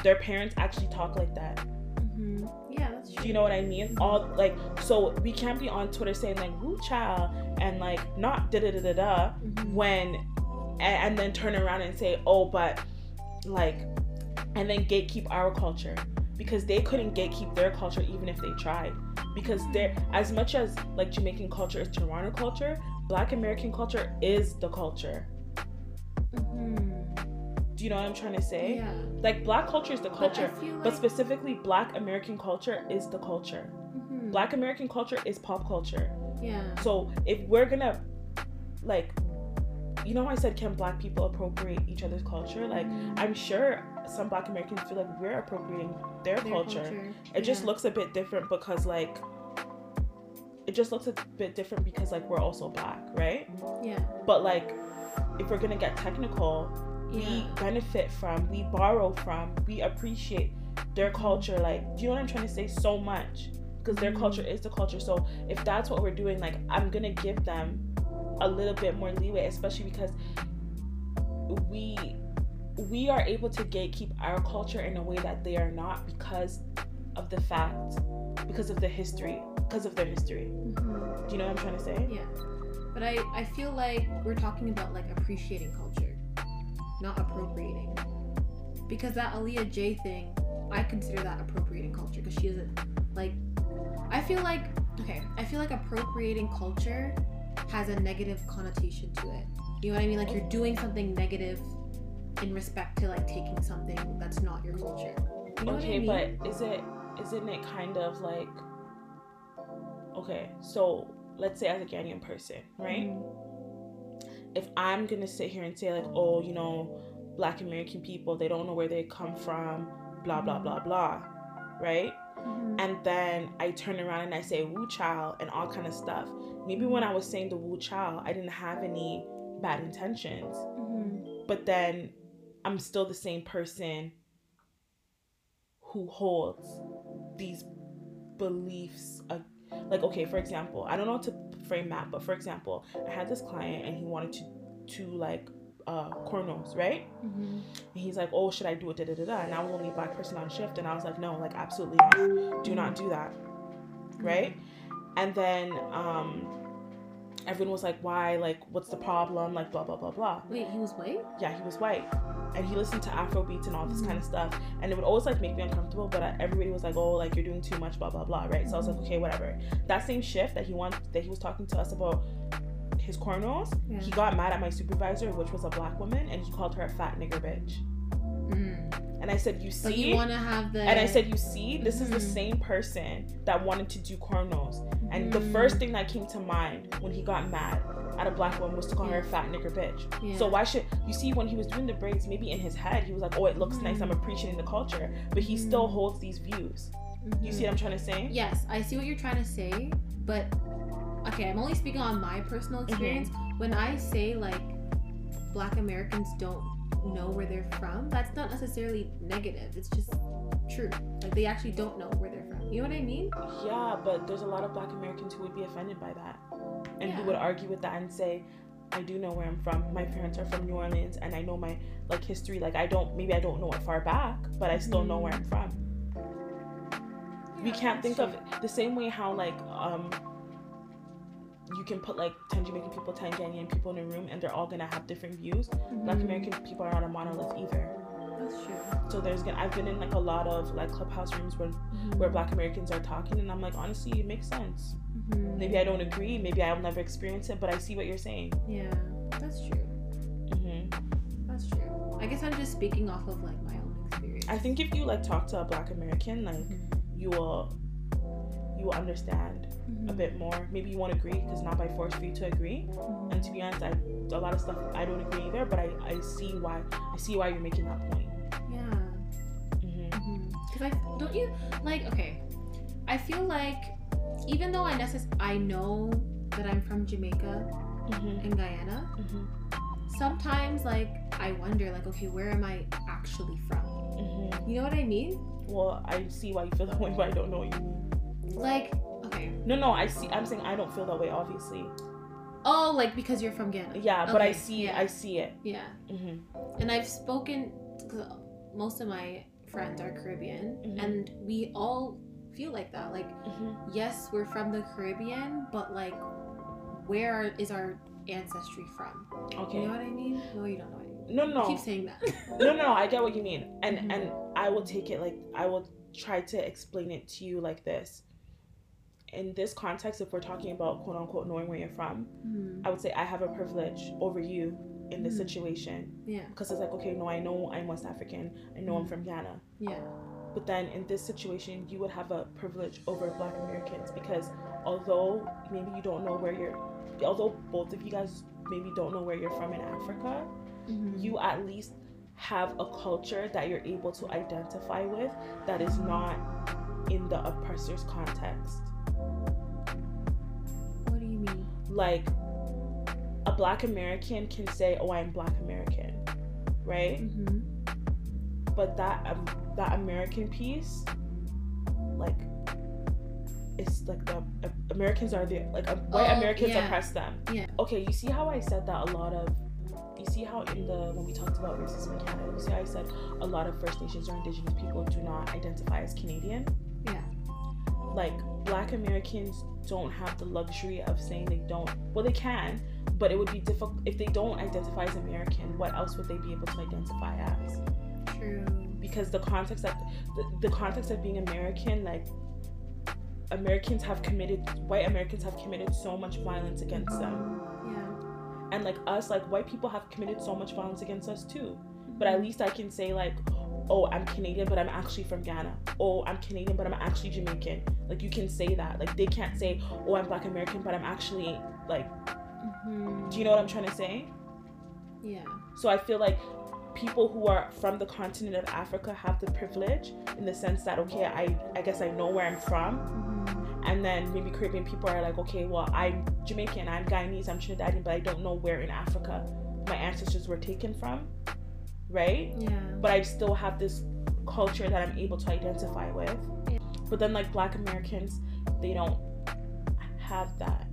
Their parents actually talk like that. Mhm. Yeah, that's true. Do you know what I mean? All like so we can't be on Twitter saying like woo child and like not da da da da da Mhm. when and, and then turn around and say oh but like and then gatekeep our culture because they couldn't gatekeep their culture even if they tried because they're as much as like Jamaican culture is Toronto culture black American culture is the culture Mhm. You know what I'm trying to say Yeah. like black culture is the culture but like- specifically black American culture is the culture Mhm. black American culture is pop culture Yeah. So if we're gonna like you know I said can black people appropriate each other's culture? Like Mhm. I'm sure some black Americans feel like we're appropriating their, Their culture. It just looks a bit different because like it just looks a bit different because like we're also black, right? Yeah. But like if we're gonna get technical, we Yeah. benefit from, we borrow from, we appreciate their culture. Like, do you know what I'm trying to say? So much. Because their Mhm. culture is the culture. So if that's what we're doing, like I'm gonna give them a little bit more leeway, especially because we we are able to gatekeep our culture in a way that they are not because of the fact because of the history because of their history Mhm. do you know what i'm trying to say Yeah. But I, I feel like we're talking about like appreciating culture, not appropriating. Because that Aaliyah Jay thing, I consider that appropriating culture because she isn't like I feel like okay, I feel like appropriating culture has a negative connotation to it. You know what I mean? Like you're doing something negative in respect to like taking something that's not your culture. You know okay what I mean? but is it isn't it kind of like okay so let's say as a Ghanaian person right Mhm. If i'm gonna sit here and say like oh you know black american people they don't know where they come from blah blah blah blah right Mhm. and then i turn around and i say woo child and all kind of stuff maybe when i was saying the woo child i didn't have any bad intentions Mhm. but then I'm still the same person who holds these beliefs. Uh, like, okay, for example, I don't know how to frame that, but for example, I had this client and he wanted to to like uh cornrows, right? Mhm. And he's like, oh, should I do it? Da da da da. And I was only a black person on shift, and I was like, no, like absolutely not. Do not do that, right? And then um everyone was like, why? Like, what's the problem? Like, blah, blah, blah, blah. Wait, he was white? Yeah, he was white. And he listened to Afro beats and all this kind of stuff. And it would always like make me uncomfortable, but I, everybody was like, oh, like you're doing too much, blah, blah, blah, right? So I was like, okay, whatever. That same shift that he wanted, that he was talking to us about his cornrows, Yeah. he got mad at my supervisor, which was a black woman, and he called her a fat nigger bitch. Mm. And I said, you see? you want to have the. And I said, you see, this is the Mhm. same person that wanted to do cornrows. And the Mm. first thing that came to mind when he got mad at a black woman was to call her a fat nigger bitch. Yeah. So why should you see when he was doing the braids? Maybe in his head he was like, "Oh, it looks nice. I'm Mhm. appreciating the culture," but he still Mhm. holds these views. You see what I'm trying to say? Yes, I see what you're trying to say, but okay, I'm only speaking on my personal Mm-hmm. experience. When I say like black Americans don't know where they're from, that's not necessarily negative. It's just true. Like they actually don't know where they're from. You know what I mean? Yeah, but there's a lot of Black Americans who would be offended by that, and who would argue with that and say, "I do know where I'm from. My parents are from New Orleans, and I know my like history. Like I don't maybe I don't know it far back, but I still know where I'm from." we can't think of the same way how like um you can put like 10 Jamaican people, 10 Ghanaian people in a room and they're all gonna have different views. Black Mhm. American people are not a monolith either. That's true. So there's gonna I've been in like a lot of like clubhouse rooms where where black Americans are talking and I'm like honestly it makes sense. Mhm. Maybe I don't agree, maybe I'll never experience it, but I see what you're saying. Yeah, that's true. hmm That's true. I guess I'm just speaking off of like my own experience. I think if you like talk to a black American, like Mhm. you will will understand a Mhm. bit more. Maybe you won't agree because not by force for you to agree. Mhm. And to be honest, I a lot of stuff I don't agree either, but I, I see why I see why you're making that point. Yeah. Because I don't you like okay. I feel like even though I necess- I know that I'm from Jamaica hmm and Guyana, sometimes like I wonder like okay, where am I actually from? You know what I mean? Well, I see why you feel that way, but I don't know what you mean. Like okay. No, no, I see. I'm saying I don't feel that way, obviously. Oh, like because you're from Ghana. Yeah, but I see, yeah. I see it. Yeah. hmm And I've spoken most of my friends are Caribbean Mhm. and we all feel like that. Like hmm yes, we're from the Caribbean, but like where is our ancestry from? Okay. You know what I mean? No, you don't know what I mean. No, I no, keep saying that. no, no. I get what you mean, and Mhm. and I will take it like I will try to explain it to you like this. In this context, if we're talking about quote unquote knowing where you're from, Mhm. I would say I have a privilege over you in this Mhm. situation Yeah, because it's like okay, no, I know I'm West African, I know I'm Mhm. from Ghana, yeah, but then in this situation, you would have a privilege over Black Americans because although maybe you don't know where you're, although both of you guys maybe don't know where you're from in Africa, Mhm. you at least have a culture that you're able to identify with that is not in the oppressor's context. What do you mean? Like a black American can say, "Oh, I'm black American," right? Mm-hmm. But that um, that American piece, like, it's like the uh, Americans are the like uh, white Oh, Americans yeah. oppress them. Yeah. Okay, you see how I said that a lot of. You see how in the when we talked about racism in Canada, you see how I said a lot of First Nations or Indigenous people do not identify as Canadian. Like Black Americans don't have the luxury of saying they don't. Well, they can, but it would be difficult if they don't identify as American. What else would they be able to identify as? True. because the context that the, the context of being American, like Americans have committed, white Americans have committed so much violence against them, Yeah. and like us, like white people have committed so much violence against us too. But at mm-hmm. least I can say like, oh, I'm Canadian, but I'm actually from Ghana. Oh, I'm Canadian, but I'm actually Jamaican. Like you can say that. Like they can't say, oh, I'm Black American, but I'm actually like. Mhm. Do you know what I'm trying to say? Yeah. So I feel like people who are from the continent of Africa have the privilege in the sense that okay, I I guess I know where I'm from, Mhm. and then maybe Caribbean people are like, okay, well I'm Jamaican, I'm Guyanese, I'm Trinidadian, but I don't know where in Africa my ancestors were taken from, right? Yeah. But I still have this culture that I'm able to identify with. Yeah. But then like Black Americans, they don't have that.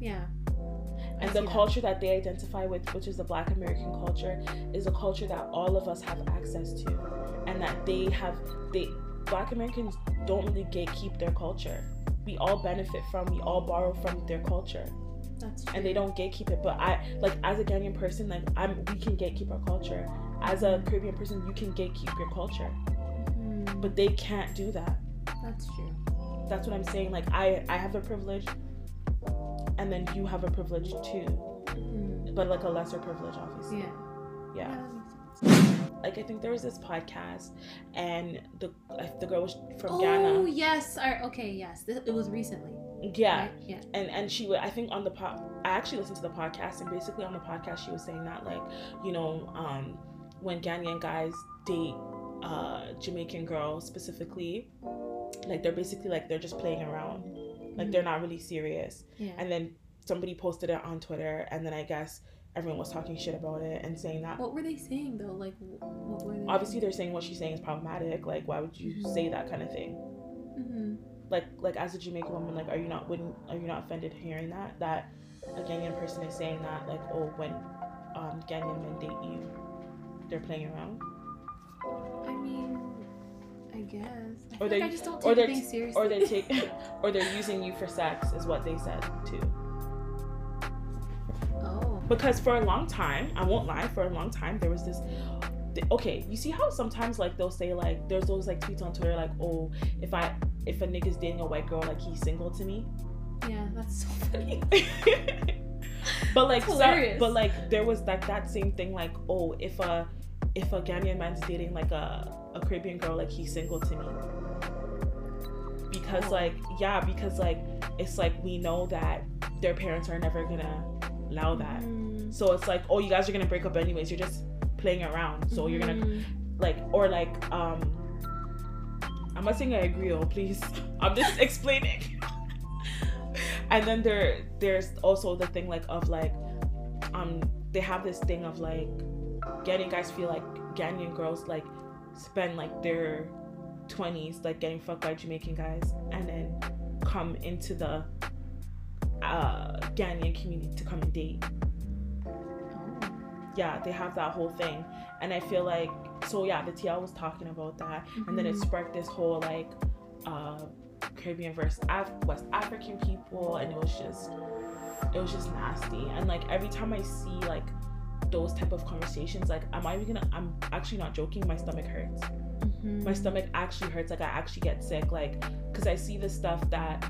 Yeah. I And the that. culture that they identify with, which is the Black American culture, is a culture that all of us have access to, and that they have. They Black Americans don't really gatekeep their culture. We all benefit from. We all borrow from their culture. That's true. and they don't gatekeep it. But I like as a Ghanaian person, like I'm we can gatekeep our culture. As a Caribbean person, you can gatekeep your culture, Mhm. but they can't do that. that's true. That's what I'm saying. Like I I have a privilege, and then you have a privilege too, Mhm. but like a lesser privilege, obviously. Yeah. Yeah. Like I think there was this podcast, and the uh, the girl was from Oh Ghana. Oh yes. I, okay. Yes. It was recently. Yeah. right? Yeah. and and she would i think on the pod i actually listened to the podcast and basically on the podcast she was saying that like you know um when ghanaian guys date uh jamaican girls specifically like they're basically like they're just playing around like they're not really serious Yeah. and then somebody posted it on twitter and then i guess everyone was talking shit about it and saying that What were they saying though? Like, what were they? obviously they're saying what she's saying is problematic like why would you say that kind of thing hmm like like as a Jamaican woman, like are you not wouldn't are you not offended hearing that that a Ghanaian person is saying that like oh when um Ghanaian men date you, they're playing around I mean, I guess. I Or they- like I just don't or take they're things seriously. or they take or they're using you for sex is what they said too. oh. Because for a long time, I won't lie, for a long time there was this. Okay, you see how sometimes like they'll say like there's those like tweets on Twitter like oh if I if a nigga's dating a white girl like he's single to me Yeah, that's so funny. but like so, but like there was like that same thing like oh if a if a Ghanaian man's dating like a, a Caribbean girl like he's single to me because Oh. like yeah because like it's like we know that their parents are never gonna allow that Mm. so it's like oh you guys are gonna break up anyways you're just playing around so you're gonna Mhm. like or like um I'm not saying I agree oh please I'm just explaining and then there there's also the thing like of like um they have this thing of like getting guys feel like Ghanaian girls like spend like their 20s like getting fucked by Jamaican guys and then come into the uh Ghanaian community to come and date. Yeah, they have that whole thing. And I feel like so yeah, the TL was talking about that and then it Mhm. sparked this whole like uh Caribbean versus Af- West African people and it was just it was just nasty. And like every time I see like those type of conversations, like am I even gonna I'm actually not joking, my stomach hurts. Mhm. My stomach actually hurts, like I actually get sick, like because I see the stuff that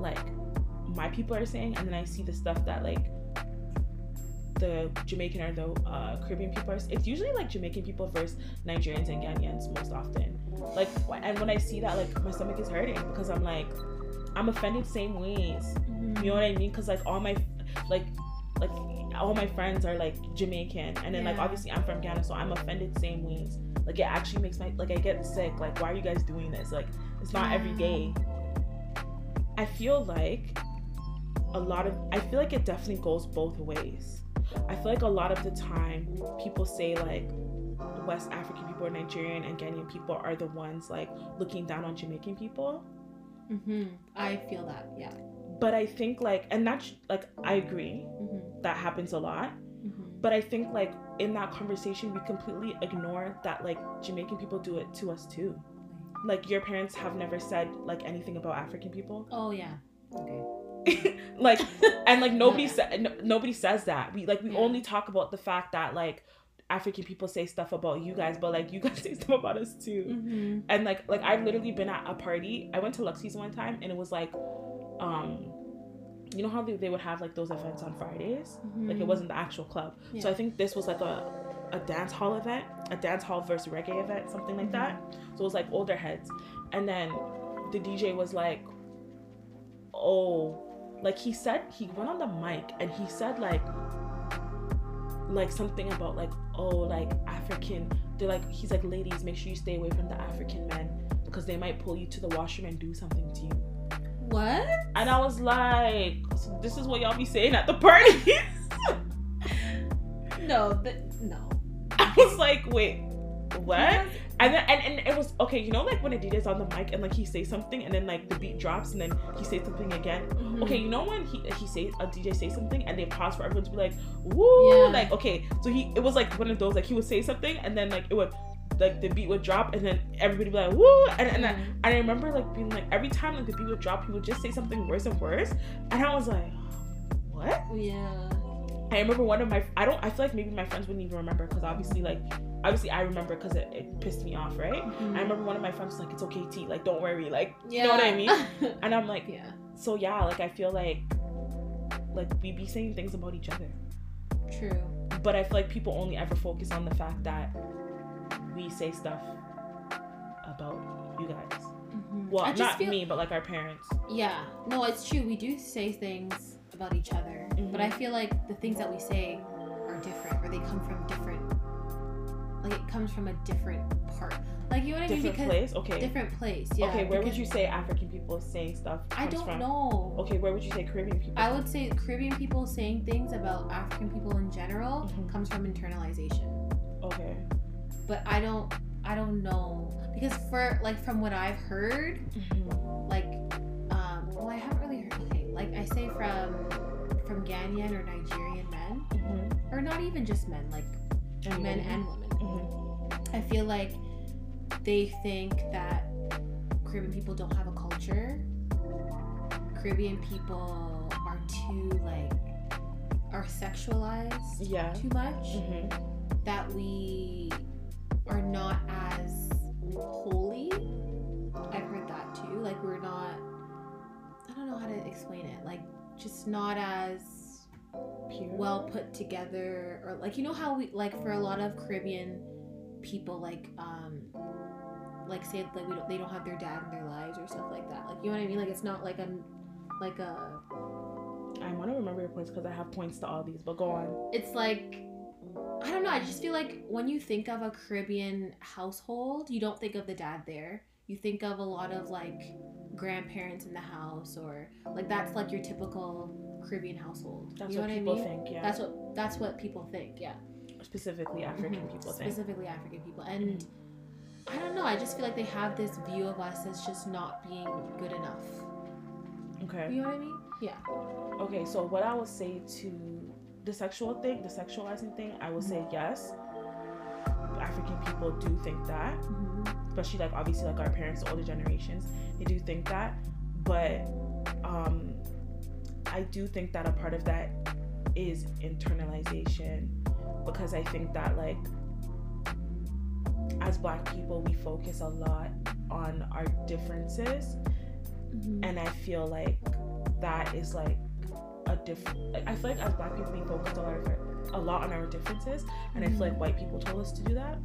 like my people are saying and then I see the stuff that like the Jamaican or the uh, Caribbean people are. It's usually like Jamaican people versus Nigerians and Ghanaians most often. Like, and when I see that, like my stomach is hurting because I'm like, I'm offended same ways. Mhm. You know what I mean? Because like all my, like, like all my friends are like Jamaican, and then like obviously I'm from Ghana, so I'm offended same ways. Like it actually makes my like I get sick. Like why are you guys doing this? Like it's not every day. I feel like a lot of I feel like it definitely goes both ways. I feel like a lot of the time people say like West African people or Nigerian and Ghanaian people are the ones like looking down on Jamaican people. Mhm. I feel that. Yeah. But I think like and that's like I agree Mhm. that happens a lot. Mhm. But I think like in that conversation we completely ignore that like Jamaican people do it to us too. Like your parents have never said like anything about African people. Oh yeah. Okay. like and like nobody Yeah. said no, nobody says that. We like we Yeah. only talk about the fact that like african people say stuff about you guys but like you guys say stuff about us too. Mhm. and like like i've literally been at a party. I went to luxie's one time and it was like um you know how they, they would have like those events on fridays? Like it Mhm. wasn't the actual club. So i think this was like a a dance hall event a dance hall versus reggae event something like that. So it was like older heads. And then the dj was like oh like he said he went on the mic and he said like like something about like oh like african they're like he's like ladies make sure you stay away from the african men because they might pull you to the washroom and do something to you What? and i was like so this is what y'all be saying at the parties No. Th- no. i was like wait what Yes. And then and, and it was okay you know like when a DJ's on the mic and like he says something and then like the beat drops and then he says something again Mhm. okay you know when he he say a dj say something and they pause for everyone to be like woo Yeah. like okay so he it was like one of those like he would say something and then like it would like the beat would drop and then everybody would be like woo and, and, I, Mhm. and I remember like being like every time like the beat would drop he would just say something worse and worse and I was like what Yeah. I remember one of my I don't I feel like maybe my friends wouldn't even remember because obviously like obviously I remember because it, it pissed me off right Mhm. I remember one of my friends was like it's okay T like don't worry like you know what I mean and I'm like yeah. so yeah like I feel like like we be saying things about each other True. but I feel like people only ever focus on the fact that we say stuff about you guys. Mhm. Well, not feel- me, but like our parents. Yeah. No, it's true. We do say things about each other, Mhm. but I feel like the things that we say are different, or they come from different. Like it comes from a different part. Like you know what I mean? Different Because place. Okay. different place. Yeah. okay. Where would you say African people saying stuff? I don't from? know. Okay. Where would you say Caribbean people? I would say Caribbean people saying things about African people in general Mhm. comes from internalization. Okay. But I don't I don't know. Because for like from what I've heard, Mhm. like um well I haven't really heard okay, like I say from from Ghanaian or Nigerian men. Mhm. Or not even just men, like And men women? and women. Mhm. I feel like they think that Caribbean people don't have a culture. Caribbean people are too like are sexualized Yeah. too much. Mhm. That we are not as holy. I've heard that too. Like we're not I don't know how to explain it. Like just not as Pure. well put together or like you know how we like for a lot of caribbean people like um like say like we don't they don't have their dad in their lives or stuff like that like you know what i mean like it's not like a like a I want to remember your points because I have points to all these. But go on. it's like i don't know i just feel like when you think of a caribbean household you don't think of the dad there you think of a lot of like grandparents in the house or like that's like your typical caribbean household That's you know what what people i mean think. Yeah. that's what that's what people think yeah specifically African Mhm. people think. specifically African people. And I don't know, I just feel like they have this view of us as just not being good enough. Okay. You know what I mean? Yeah. Okay, so what I would say to the sexual thing, the sexualizing thing, I will say yes. African people do think that, especially like obviously like our parents, the older generations, they do think that. But um I do think that a part of that is internalization because I think that like as black people we focus a lot on our differences Mhm. and I feel like that is like a different. I feel like as Black people we focus a lot, of, a lot on our differences, and I feel like white people told us to do that.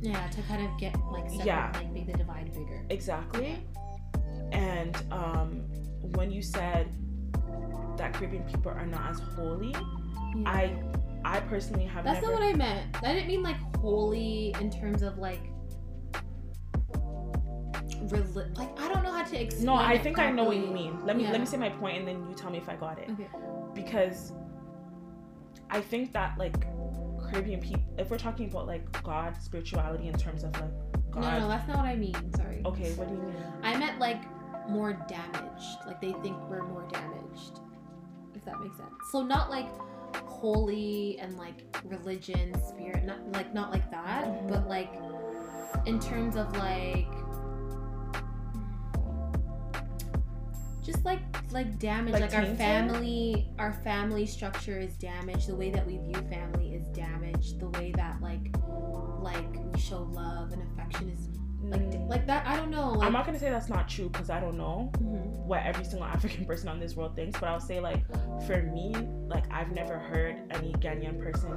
Yeah, to kind of get like separate, Yeah. like make the divide bigger. Exactly. And um, when you said that Caribbean people are not as holy, Yeah. I I personally have That's never. not what I meant. I didn't mean like holy in terms of like reli- like I don't know how to explain. no, I think I know what you mean. Let me let me say my point, and then you tell me if I got it. Okay. because I think that like Caribbean people, if we're talking about like God, spirituality in terms of like God. No, no, that's not what I mean. Sorry. Okay, what do you mean? I meant like more damaged. Like they think we're more damaged. If that makes sense. So not like holy and like religion, spirit, not like not like that, Mhm. but like in terms of like just like like damage Like like, our family our family structure is damaged the way that we view family is damaged the way that like like we show love and affection is like Mm, like that i don't know like I'm not gonna say that's not true because I don't know Mhm. what every single African person on this world thinks, but I'll say like for me, like I've never heard any Ghanaian person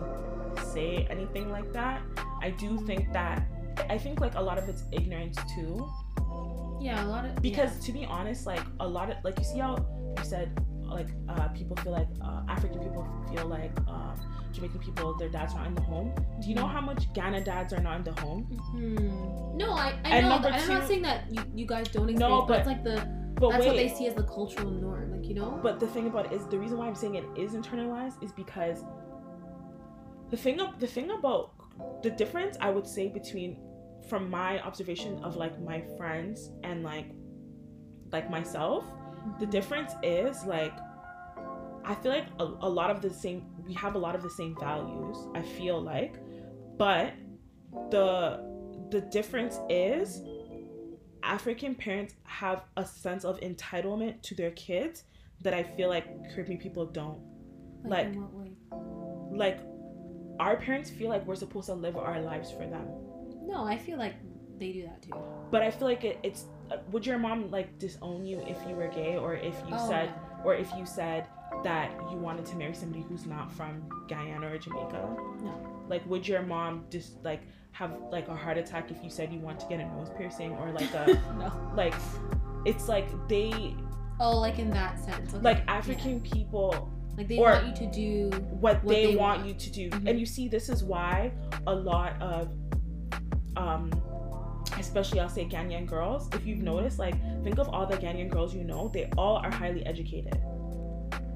say anything like that. I do think that I think like a lot of it's ignorance too. Yeah a lot of because to be honest like a lot of like you see how you said like uh, people feel like uh, african people feel like um, jamaican people their dads are not in the home. Do you know how much ghana dads are not in the home? Mhm. no i, I And know that, i'm not saying that you, you guys don't experience No, but, but- it's like the but that's what they see as the cultural norm like you know? But the thing about it is the reason why i'm saying it is internalized is because the thing the thing about the difference i would say between from my observation of like my friends and like like myself the mm-hmm. difference is like i feel like a, a lot of the same we have a lot of the same values i feel like but the the difference is African parents have a sense of entitlement to their kids that I feel like Caribbean people don't. Like, Like- in what way? Like our parents feel like we're supposed to live our lives for them. No, I feel like they do that too. But I feel like it, it's uh, would your mom like disown you if you were gay or if you Oh, said or if you said that you wanted to marry somebody who's not from Guyana or Jamaica? No. Like would your mom just like have like a heart attack if you said you want to get a nose piercing or like a no. no. like it's like they Oh, like in that sense. Okay. like yeah. African people Like they or- want you to do. what, What they, they want, want. you to do. Mhm. And you see this is why a lot of um especially I'll say Ghanaian girls, if you've noticed, like think of all the Ghanaian girls you know, they all are highly educated.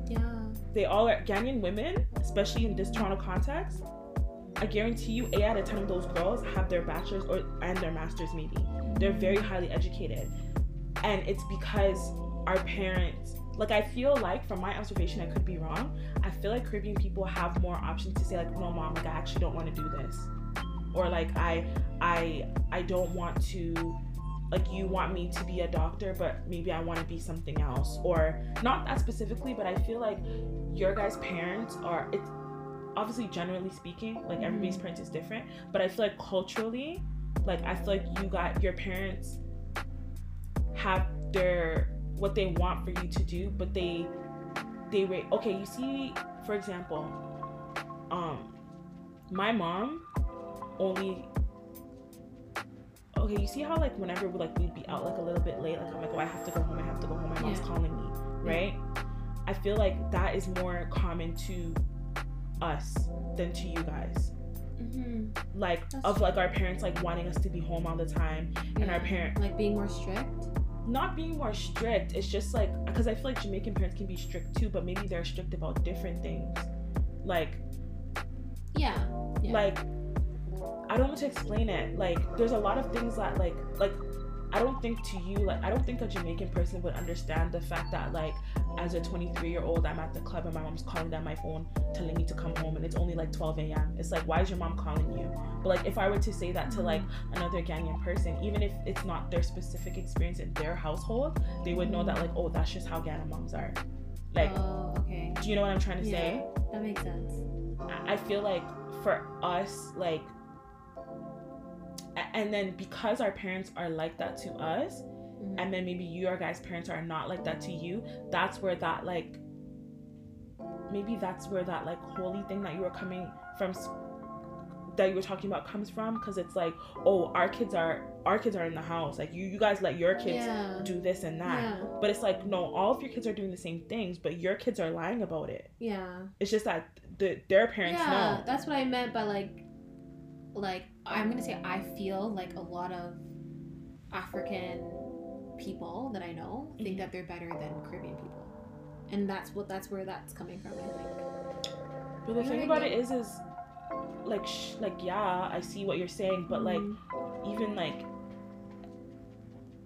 Yeah. They all are Ghanaian women, especially in this Toronto context. I guarantee you, eight out of ten of those girls have their bachelor's or and their master's maybe. They're very highly educated, and it's because our parents. Like I feel like, from my observation, I could be wrong. I feel like Caribbean people have more options to say like, no, mom, like I actually don't want to do this, or like I, I, I don't want to. Like you want me to be a doctor, but maybe I want to be something else, or not that specifically. But I feel like your guys' parents are. It's obviously generally speaking, like everybody's parents is different, but I feel like culturally, like I feel like you got your parents have their what they want for you to do, but they they wait. Okay, you see, for example, um, my mom only. Okay, you see how like whenever we like we'd be out like a little bit late, like I'm like, oh, I have to go home. I have to go home. My mom's Yeah. calling me, right? I feel like that is more common to us than to you guys. Mm-hmm. Like That's of like our parents like wanting us to be home all the time and our parent like being more strict. not being more strict. It's just like because I feel like Jamaican parents can be strict too, but maybe they're strict about different things. Like Yeah. Yeah. like I don't want to explain it. Like there's a lot of things that like like I don't think to you like I don't think a Jamaican person would understand the fact that like as a 23 year old I'm at the club and my mom's calling down my phone telling me to come home and it's only like 12 a.m. It's like why is your mom calling you? But like if I were to say that to like mm-hmm. another Ghanaian person, even if it's not their specific experience in their household, they would know that mm-hmm. like oh that's just how Ghana moms are. Oh, like Oh, okay. do you know what I'm trying to say? That makes sense. I feel like for us, like, and then because our parents are like that to us, Mhm. and then maybe your guys' parents are not like that to you, that's where that, like, maybe that's where that, like, holy thing that you were coming from, that you were talking about comes from, because it's like, oh, our kids are, our kids are in the house. Like, you, you guys let your kids yeah. do this and that. Yeah. But it's like, no, all of your kids are doing the same things, but your kids are lying about it. Yeah. It's just that the, their parents yeah, know. that's what I meant by like, like I'm gonna say I feel like a lot of African people that I know think Mhm. that they're better than Caribbean people, and that's what that's where that's coming from. I think. But the thing about it is, is like, sh- like yeah, I see what you're saying, but like Mhm. even like,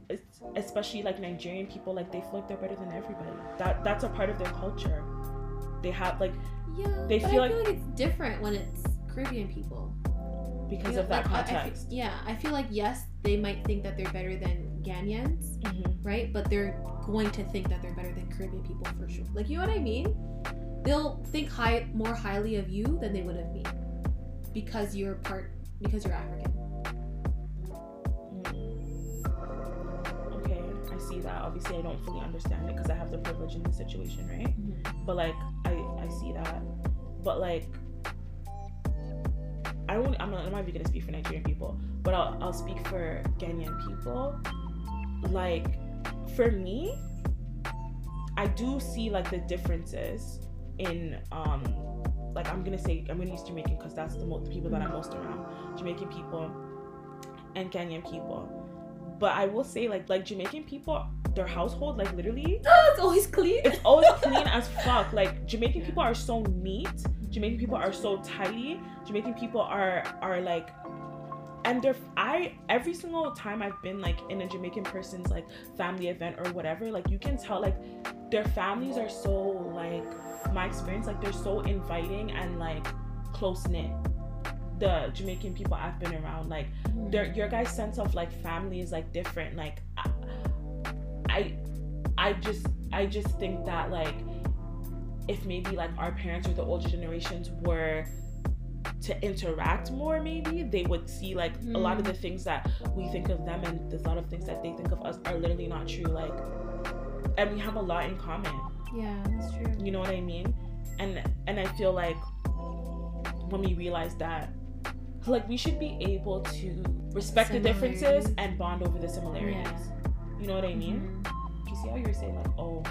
it's, especially like Nigerian people, like they feel like they're better than everybody. That that's a part of their culture. They have like yeah, they feel I like- feel like it's different when it's Caribbean people. Because You of know, that like, I- I context. yeah, I feel like yes, they might think that they're better than Ghanaians, Mhm. right? But they're going to think that they're better than Caribbean people for sure. Like you know what I mean? They'll think high more highly of you than they would of me because you're part because you're African. Mm. Okay, I see that. Obviously, I don't fully understand it because I have the privilege in the situation, right? Mhm. But like, I I see that. But like, I don't. I'm not, I'm not even gonna speak for Nigerian people, but I'll I'll speak for Ghanaian people. Like, for me, I do see like the differences in um like I'm gonna say I'm gonna use Jamaican because that's the most the people that I'm most around Jamaican people and Ghanaian people. But I will say like like Jamaican people, their household like literally it's always clean. it's always clean as fuck. Like Jamaican Yeah. people are so neat. Jamaican people are so tidy. Jamaican people are are like and they're I every single time I've been like in a Jamaican person's like family event or whatever, like you can tell like their families are so like my experience, like they're so inviting and like close knit. the Jamaican people I've been around, like Mhm. their your guys' sense of like family is like different. Like I, I, I just I just think that like if maybe like our parents or the older generations were to interact more maybe they would see like a lot of the things that we think of them and a lot of things that they think of us are literally not true like and we have a lot in common Yeah, that's true. you know what i mean and and i feel like when we realize that like we should be able to respect the differences and bond over the similarities Yeah. you know what i mean Mhm. you see how you were saying like oh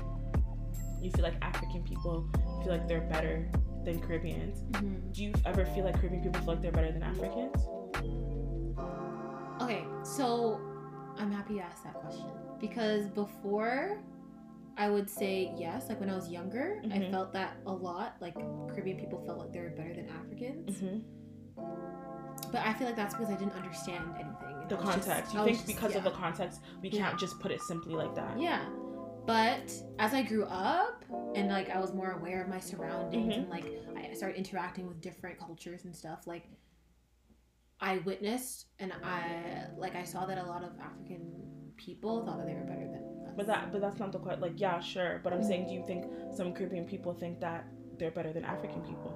you feel like african people feel like they're better than caribbeans Mhm. do you ever feel like caribbean people feel like they're better than africans Okay, so I'm happy you asked that question because before I would say yes, like when I was younger, I Mhm. felt that a lot. Like Caribbean people felt like they were better than Africans, mm-hmm. but I feel like that's because I didn't understand anything. the I was just- context I you think just- because of the context we Yeah. can't just put it simply like that Yeah. But as I grew up and like I was more aware of my surroundings Mhm. and like I started interacting with different cultures and stuff, like I witnessed and I like I saw that a lot of African people thought that they were better than us. But that, but that's not the question. Like, yeah, sure. But I'm saying, do you think some Caribbean people think that they're better than African people?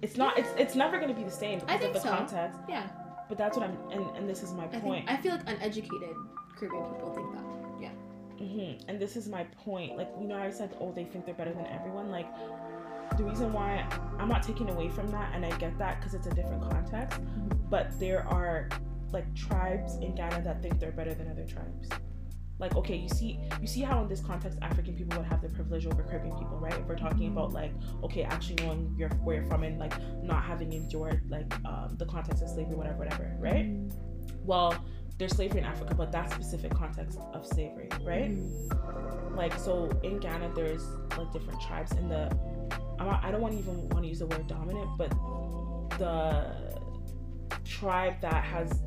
It's not. It's it's never going to be the same because think of the so. context. yeah, But that's what I'm. And, and this is my I point. think I feel like uneducated Caribbean people think that. Yeah. hmm And this is my point. Like, you know, I said, oh, they think they're better than everyone. Like, the reason why I'm not taking away from that, and I get that because it's a different context. But there are like tribes in Ghana that think they're better than other tribes. Like, okay, you see, you see how in this context African people would have the privilege over Caribbean people, right? If we're talking about like, okay, actually knowing your where you're from and like not having endured like um, the context of slavery, whatever, whatever, right? Mhm. Well, there's slavery in Africa, but that specific context of slavery, right? Mhm. like so in Ghana there's like different tribes in the I'm not, I don't want even want to use the word dominant but the tribe that has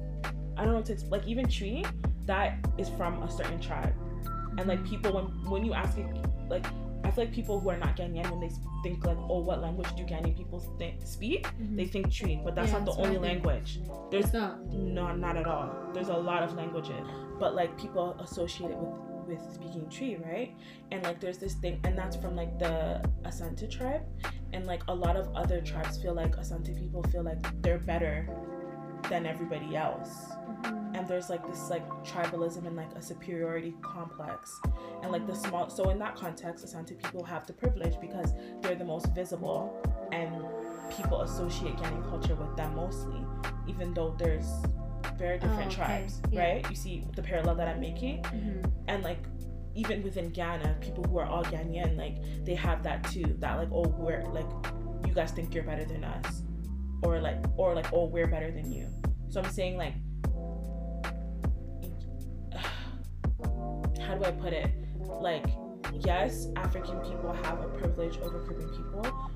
I don't know to like even Twi that is from a certain tribe and like people when when you ask it like I feel like people who are not Ghanaian when they think like oh what language do Ghanaian people think, speak Mhm. they think Twi but that's Yeah, not the that's what I only language there's It's not. no, not at all. There's a lot of languages, but like people associate it with with speaking Twi, right? And like there's this thing, and that's from like the Asante tribe, and like a lot of other tribes feel like Asante people feel like they're better than everybody else, Mhm. and there's like this like tribalism and like a superiority complex, and like the small. So in that context, the Asante people have the privilege because they're the most visible, and people associate Ghanaian culture with them mostly, even though there's very different Oh, okay. tribes, Yeah. right? You see the parallel that I'm making, Mhm. and like even within Ghana, people who are all Ghanaian, like they have that too. That like, oh, we're like, you guys think you're better than us, or like, or like, oh, we're better than you. So I'm saying like, how do I put it? Like, yes, African people have a privilege over Caribbean people.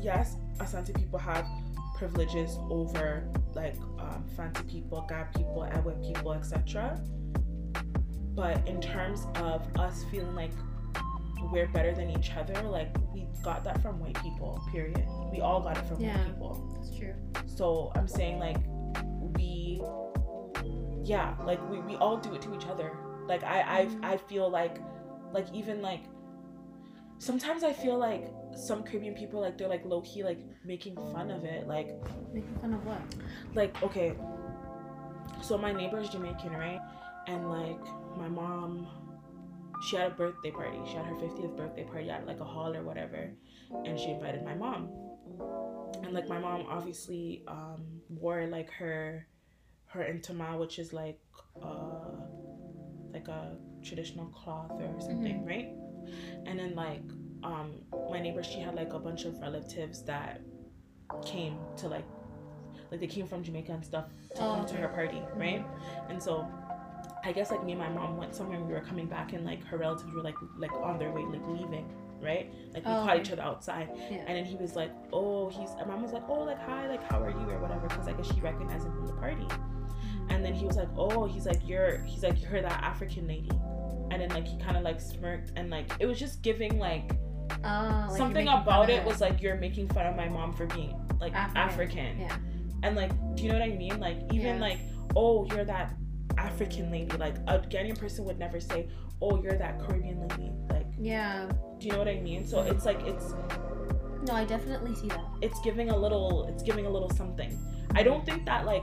Yes, Asante people have privileges over like um, Fanti people, Gab people, Ewe people, etc. But in terms of us feeling like we're better than each other, like we got that from white people. Period. We all got it from Yeah. white people. That's true. So I'm saying like we yeah, like we, we all do it to each other. Like I. I mm-hmm. I feel like like even like sometimes I feel like some Caribbean people like they're like low key like making fun of it. Like Making fun of what? like okay. So my neighbor is Jamaican, right? And like my mom she had a birthday party. She had her 50th birthday party at like a hall or whatever. And she invited my mom. And like my mom obviously um wore like her her intama, which is like uh like a traditional cloth or something, right? And then like um my neighbor she had like a bunch of relatives that came to like like they came from Jamaica and stuff to Oh, come to her party, right? And so I guess like me and my mom went somewhere and we were coming back and like her relatives were like like on their way, like leaving, right? Like we Oh, caught each other outside. Yeah. And then he was like, oh, he's, and mom was like, oh, like, hi, like, how are you, or whatever, because I guess she recognized him from the party. And then he was like, oh, he's like, you're, he's like, you're that African lady. And then, like, he kind of, like, smirked, and, like, it was just giving, like, Oh, like something about it was like you're making fun of my mom for being like African. African. Yeah. And like, do you know what I mean? Like, even Yeah. like, oh, you're that African lady. Like, a Ghanaian person would never say, oh, you're that Caribbean lady. Like, Yeah. do you know what I mean? So it's like it's No, I definitely see that. it's giving a little it's giving a little something. I don't think that like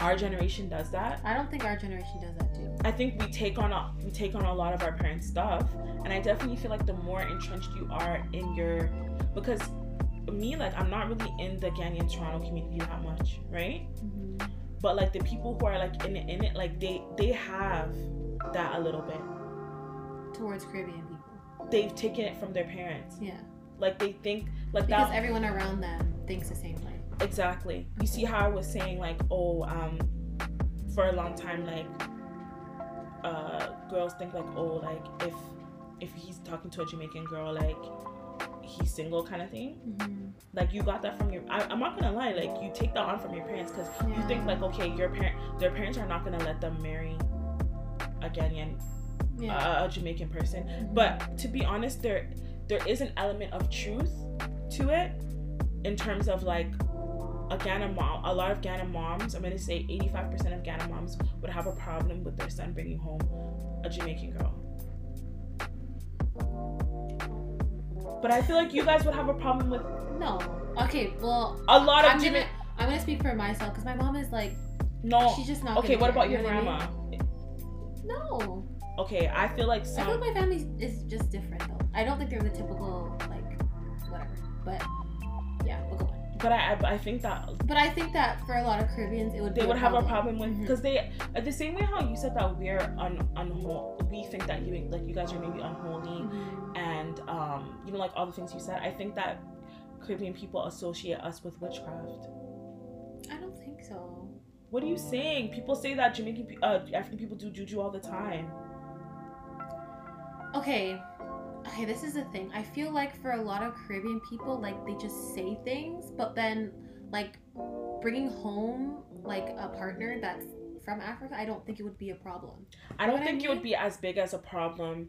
our generation does that. I don't think our generation does that too. I think we take on a we take on a lot of our parents' stuff, and I definitely feel like the more entrenched you are in your because me like I'm not really in the Ghanaian Toronto community that much, right? Mhm. But like the people who are like in it, in it, like they they have that a little bit. Towards Caribbean people. They've taken it from their parents. Yeah. Like they think like Because that everyone around them thinks the same way. exactly. You see how I was saying like oh um for a long time like uh girls think like oh like if if he's talking to a Jamaican girl like he's single kind of thing. Mm-hmm. Like you got that from your. I, I'm not gonna lie. Like you take that on from your parents because you think like okay, your parent, their parents are not gonna let them marry a Ghanaian, yeah. uh, a Jamaican person. Mhm. But to be honest, there there is an element of truth to it in terms of like a Ghana mom. A lot of Ghana moms, I'm gonna say 85% of Ghana moms would have a problem with their son bringing home a Jamaican girl. But I feel like you guys would have a problem with no. Okay. Well, a lot of I'm gonna. I'm gonna speak for myself because my mom is like No. she's just not. Okay, what about your you know what I grandma? mean? No. Okay, I feel like some. I feel like my family is just different though. I don't think they're the typical like whatever. But yeah, we'll go on. but I, I, think that But I think that for a lot of Caribbeans, it would they would a have a problem. with because they uh, the same way how you said that we're un unholy. We think that you like you guys are maybe unholy Mhm. and um you know like all the things you said. I think that Caribbean people associate us with witchcraft. I don't think so. What are you saying? People say that Jamaican uh, African people do juju all the time. Okay. Okay, this is the thing. I feel like for a lot of Caribbean people, like they just say things, but then like bringing home like a partner that's from Africa, I don't think it would be a problem. I don't What I think it would be as big as a problem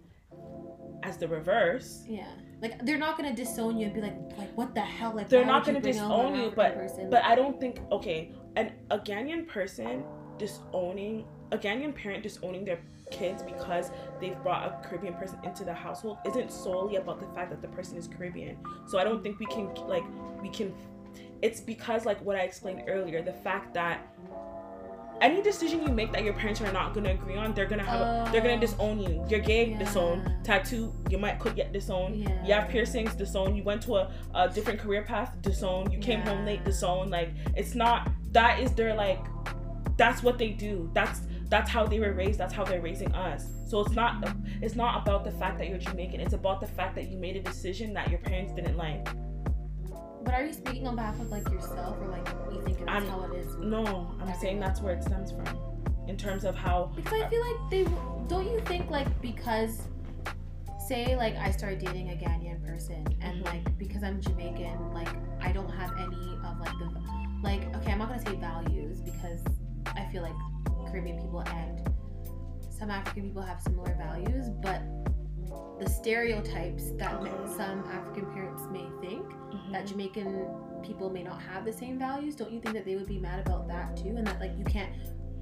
as the reverse. Yeah, like they're not gonna disown you and be like, like what the hell? Like They're not gonna disown you, African person? But I don't think okay, an a Ghanaian person disowning a Ghanaian parent disowning their kids because they've brought a Caribbean person into the household isn't solely about the fact that the person is Caribbean. So I don't think we can like we can it's because like what I explained earlier, the fact that any decision you make that your parents are not gonna agree on, they're gonna have a, they're gonna Oh. disown you. You're gay, Yeah. disown. Tattoo, you might could get disown. yeah. You have piercings, disown. You went to a, a different career path, disown. You came home late, disown. Like it's not that is their like that's what they do. That's that's how they were raised. That's how they're raising us. So it's not it's not about the fact that you're Jamaican. It's about the fact that you made a decision that your parents didn't like. But are you speaking on behalf of like yourself or like you think that's I'm- how it is? No, I'm saying that's where it stems from, in terms of how. Because I feel like they don't you think like because say like I start dating a Ghanaian person and Mhm. like because I'm Jamaican like I don't have any of like the like okay I'm not gonna say values because I feel like Caribbean people and some African people have similar values but the stereotypes that some African parents may think That mm-hmm. Jamaican people may not have the same values, don't you think that they would be mad about that too? And that like you can't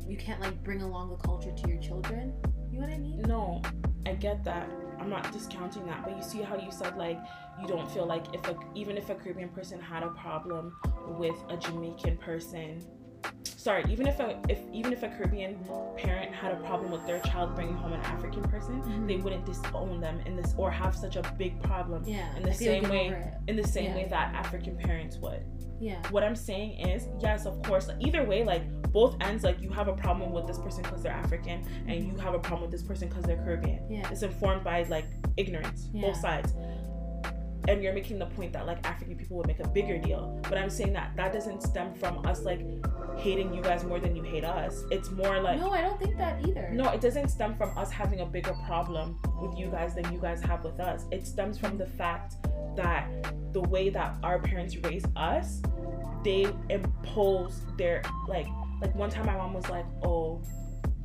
you can't like bring along the culture to your children? You know what I mean? No, I get that. I'm not discounting that, but you see how you said like you don't feel like if a, even if a Caribbean person had a problem with a Jamaican person, sorry, even if a if even if a Caribbean parent had a problem with their child bringing home an African person, they wouldn't disown them in this or have such a big problem yeah. in the same way- in the same Yeah. way that African parents would. Yeah. What I'm saying is, yes, of course, either way, like both ends, like you have a problem with this person because they're African, and you have a problem with this person because they're Caribbean. Yeah. It's informed by like ignorance, Yeah. both sides. And you're making the point that like African people would make a bigger deal, but I'm saying that that doesn't stem from us like hating you guys more than you hate us. It's more like no, I don't think that either. no, it doesn't stem from us having a bigger problem with you guys than you guys have with us. It stems from the fact that the way that our parents raised us, they impose their like like one time my mom was like, "Oh,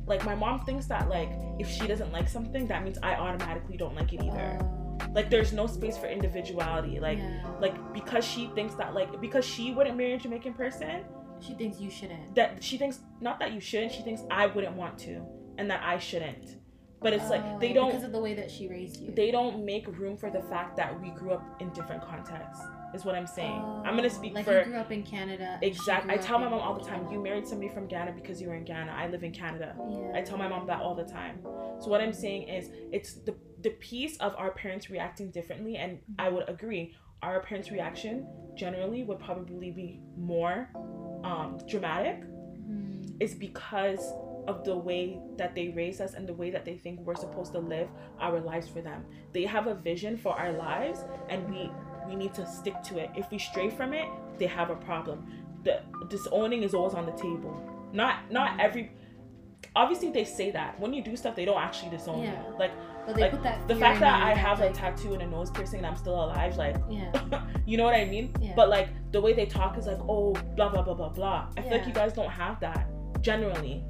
like my mom thinks that like if she doesn't like something, that means I automatically don't like it either." Oh. Like there's no space for individuality. Like yeah. like because she thinks that like because she wouldn't marry a Jamaican person, she thinks you shouldn't. that she thinks not that you shouldn't, she thinks I wouldn't want to and that I shouldn't. But it's like they Oh, don't because of the way that she raised you. they don't make room for the fact that we grew up in different contexts. Is what I'm saying. Oh, I'm gonna speak Oh, like for you grew up in Canada. exactly. I tell my mom all the time. Canada. You married somebody from Ghana because you were in Ghana. I live in Canada. Yeah. I tell my mom that all the time. So what I'm saying is it's the the piece of our parents reacting differently and I would agree our parents reaction generally would probably be more um, dramatic Mhm. is because of the way that they raise us and the way that they think we're supposed to live our lives for them. They have a vision for our lives and we we need to stick to it. If we stray from it, they have a problem. The disowning is always on the table. Not not every obviously they say that. When you do stuff they don't actually disown Yeah. you. Like But they like, put that the fact that I have a tattoo and a nose piercing and I'm still alive, like Yeah. you know what I mean? Yeah. But like the way they talk is like, oh, blah blah blah blah blah. I feel like you guys don't have that generally.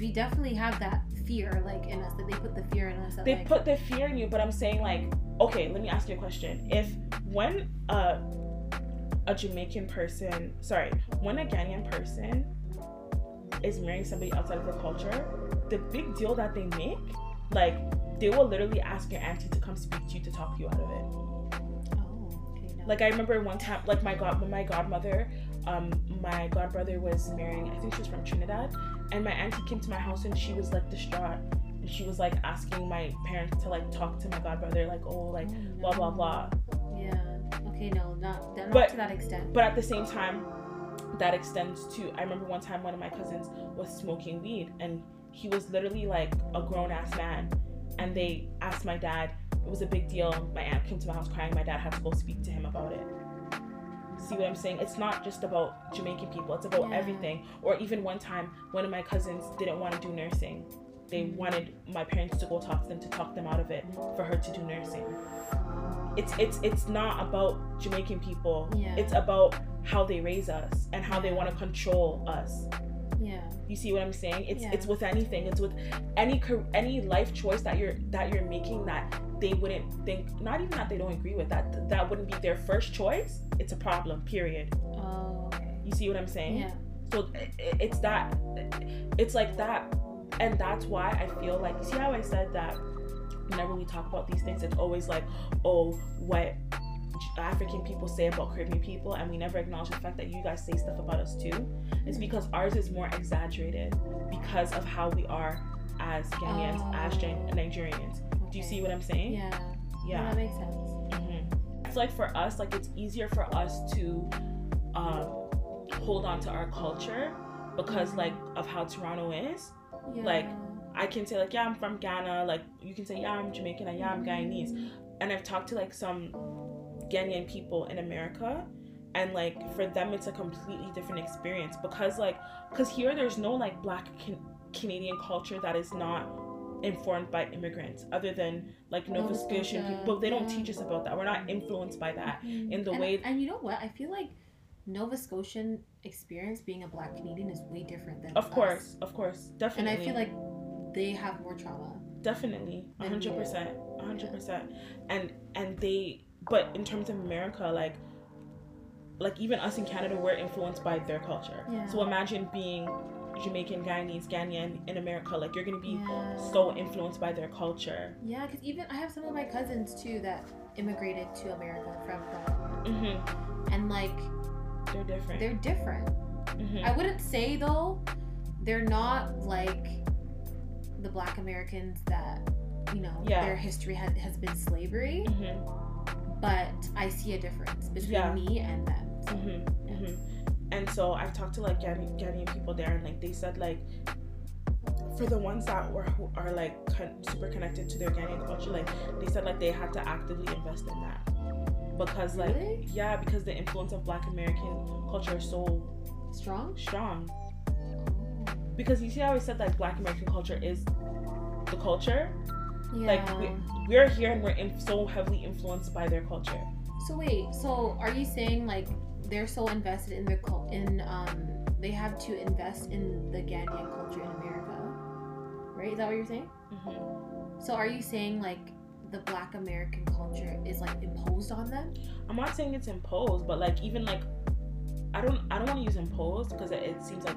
we definitely have that fear like in us that they put the fear in us that, They like, put the fear in you, but I'm saying like, okay, let me ask you a question. If when a a Jamaican person, sorry, when a Ghanaian person is marrying somebody outside of their culture, the big deal that they make, like they will literally ask your auntie to come speak to you to talk you out of it. oh okay no. Like I remember one time, like my god, when my godmother, um, my godbrother was marrying. I think she was from Trinidad, and my auntie came to my house and she was like distraught, and she was like asking my parents to like talk to my godbrother, like oh like Oh, blah blah no. blah. yeah okay no not, not But- to that extent But at the same time, that extends to. I remember one time one of my cousins was smoking weed, and he was literally like a grown ass man, and they asked my dad. It was a big deal. My aunt came to my house crying. My dad had to go speak to him about it. See what I'm saying? It's not just about Jamaican people. It's about Yeah. everything. Or even one time, one of my cousins didn't want to do nursing. They wanted my parents to go talk to them to talk them out of it for her to do nursing. It's it's it's not about Jamaican people. Yeah. It's about how they raise us and how they want to control us. Yeah You see what I'm saying? It's Yeah. it's with anything. It's with any any life choice that you're that you're making that they wouldn't think. Not even that they don't agree with that. That wouldn't be their first choice. It's a problem. Period. oh okay You see what I'm saying? yeah So it's that. It's like that, and that's why I feel like. you See how I said that. Whenever we talk about these things, it's always like, oh, what African people say about Caribbean people, and we never acknowledge the fact that you guys say stuff about us too. It's because ours is more exaggerated because of how we are as Ghanaians, as Oh. Nigerians. Do you see what I'm saying? yeah Yeah. that makes sense hmm It's like for us, like it's easier for us to um, hold on to our culture because like of how Toronto is. yeah. Like, I can say like, yeah, I'm from Ghana. Like you can say, yeah, I'm Jamaican. And yeah, I'm Guyanese. And I've talked to like some Ghanaian people in America, and like for them, it's a completely different experience because like, because here there's no like Black can- Canadian culture that is not informed by immigrants other than like Nova, Nova Scotian people. But they don't yeah. teach us about that. We're not influenced by that Mhm. in the and, way- and you know what? I feel like nova scotian experience being a black canadian is way different than of us. course of course. Definitely and i feel like they have more trauma definitely. Than 100% 100% and and they but in terms of america like like even us in canada we're influenced by their culture Yeah. so imagine being jamaican guyanese ghanaian in america like you're gonna be Yeah. so influenced by their culture Yeah, because even I have some of my cousins too that immigrated to America from Ghana, hmm and like they're different they're different. Mm-hmm. I wouldn't say though they're not like the Black Americans that you know Yeah. their history has, has been slavery, Mhm. But I see a difference between Yeah. me and them. So, hmm hmm And so I've talked to like Ghanaian, Ghanaian people there, and like they said like for the ones that were who are like con- super connected to their Ghanaian culture, like they said like they had to actively invest in that because like Really? yeah, because the influence of Black American culture is so Strong. strong. Because you see how I said like Black American culture is the culture. Yeah. Like we, we're here and we're in, so heavily influenced by their culture. So wait, so are you saying like they're so invested in their cul- in um they have to invest in the Ghanaian culture in America, right? Is that what you're saying? hmm So are you saying like the Black American culture is like imposed on them. I'm not saying it's imposed, but like even like I don't I don't want to use imposed because it, it seems like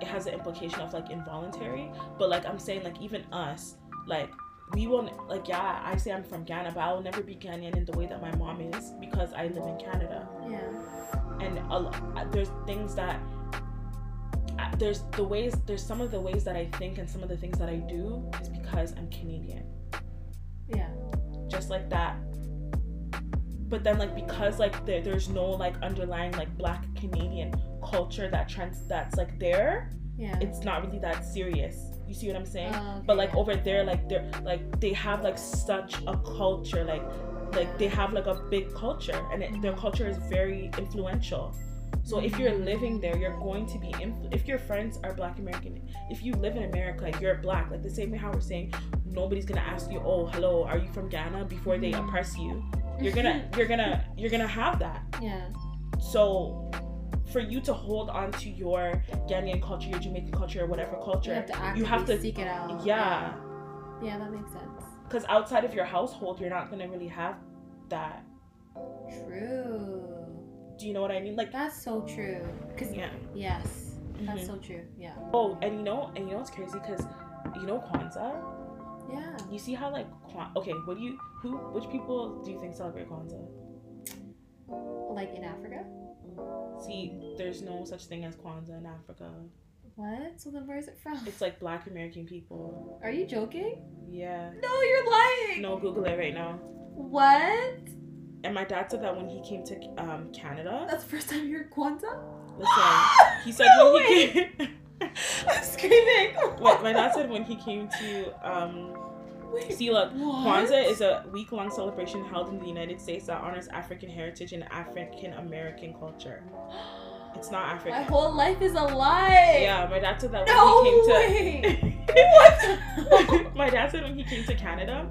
it has the implication of like involuntary. But like I'm saying like even us like we won't like yeah I say I'm from Ghana, but I will never be Ghanaian in the way that my mom is because I live in Canada. Yeah. And a, there's things that uh, there's the ways there's some of the ways that I think and some of the things that I do is because I'm Canadian. Yeah. just like that but then like because like there, there's no like underlying like black canadian culture that trans that's like there Yeah. it's not really that serious you see what i'm saying? Oh, okay, but like over there like they're like they have like such a culture like like they have like a big culture and it, their Mhm. culture is very influential. So if you're living there you're going to be influ- if your friends are black american if you live in america you're black like the same way how we're saying nobody's gonna ask you oh hello are you from ghana? before they Mhm. oppress you. You're gonna you're gonna you're gonna have that. Yeah. so for you to hold on to your Ghanaian culture, your Jamaican culture, or whatever You culture, have to actively you have to seek it out. yeah, Yeah, that makes sense. because outside of your household, you're not gonna really have that. True. Do you know what I mean? Like, That's so true. Cause yeah. yes, that's Mhm. so true. Yeah. Oh, and you know, and you know what's crazy? Because you know Kwanzaa. Yeah. You see how like Kwan- okay, what do you who which people do you think celebrate Kwanzaa? Like in Africa. See, there's no such thing as Kwanzaa in Africa. What? So then where is it from? It's like Black American people. Are you joking? Yeah. No, you're lying. No, Google it right now. What? And my dad said that when he came to um, Canada. That's the first time you heard Kwanzaa? Listen, he said No when he came. I'm screaming. what my dad said when he came to um, See look. Kwanzaa is a week-long celebration held in the United States that honors African heritage and African American culture. It's not African. My whole life is a lie. Yeah, my dad said that when No he way. came to. what? my dad said when he came to Canada,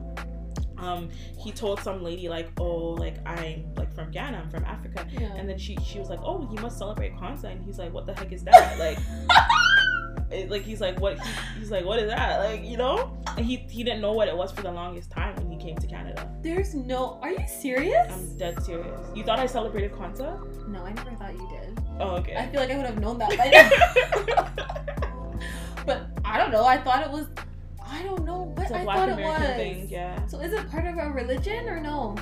um, he told some lady like, "Oh, like I'm like from Ghana, I'm from Africa," yeah. and then she she was like, "Oh, you must celebrate Kwanzaa," and he's like, "What the heck is that?" Like, it, like he's like, "What?" He, he's like, "What is that?" Like, you know, and he he didn't know what it was for the longest time when he came to Canada. There's no. Are you serious? I'm dead serious. You thought I celebrated Kwanzaa? no, I never thought you did. Oh, okay I feel like I would have known that by now. but I don't know. I thought it was. I don't know what it's a I Black thought it American was. thing, yeah. So is it part of a religion or no?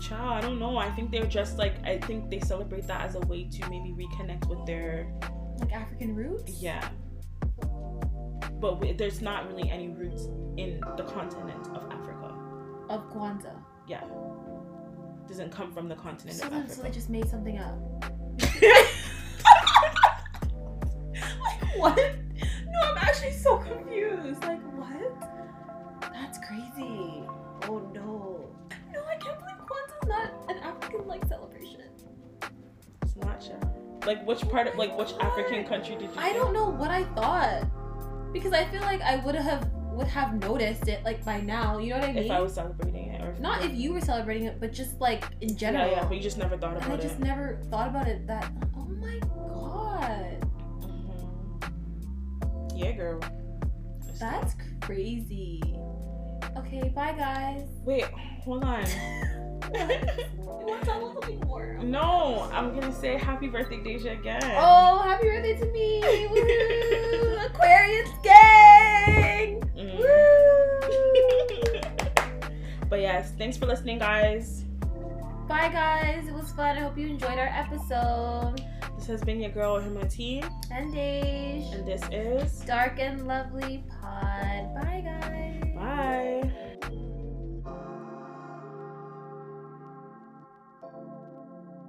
Child, I don't know. I think they're just like I think they celebrate that as a way to maybe reconnect with their Like African roots? yeah. But we, there's not really any roots in the continent of Africa. Of Kwanzaa. Yeah, doesn't come from the continent So of then, so they just made something up. like what? No, I'm actually so confused. Like what? That's crazy. Oh no. No, I can't believe Kwanzaa's not an African like celebration. it's not. Like which part of like which African country did you? I don't know what I thought because I feel like I would have would have noticed it like by now. You know what I mean? If I was celebrating it, or if Not if you were celebrating it, but just like in general. Yeah, yeah, but you just never thought about and I just never thought about it that. Oh my god, Mhm. Yeah, girl. That's crazy. Okay, bye guys. Wait, hold on. You want to tell a little bit more? no, I'm gonna say happy birthday, Deja again. Oh, happy birthday to me! Woo! Aquarius gang! Mm. Woo! but yes, thanks for listening, guys. Bye guys, it was fun. I hope you enjoyed our episode. This has been your girl Himati, And Dej. and this is Dark and Lovely Pod. Bye guys. bye.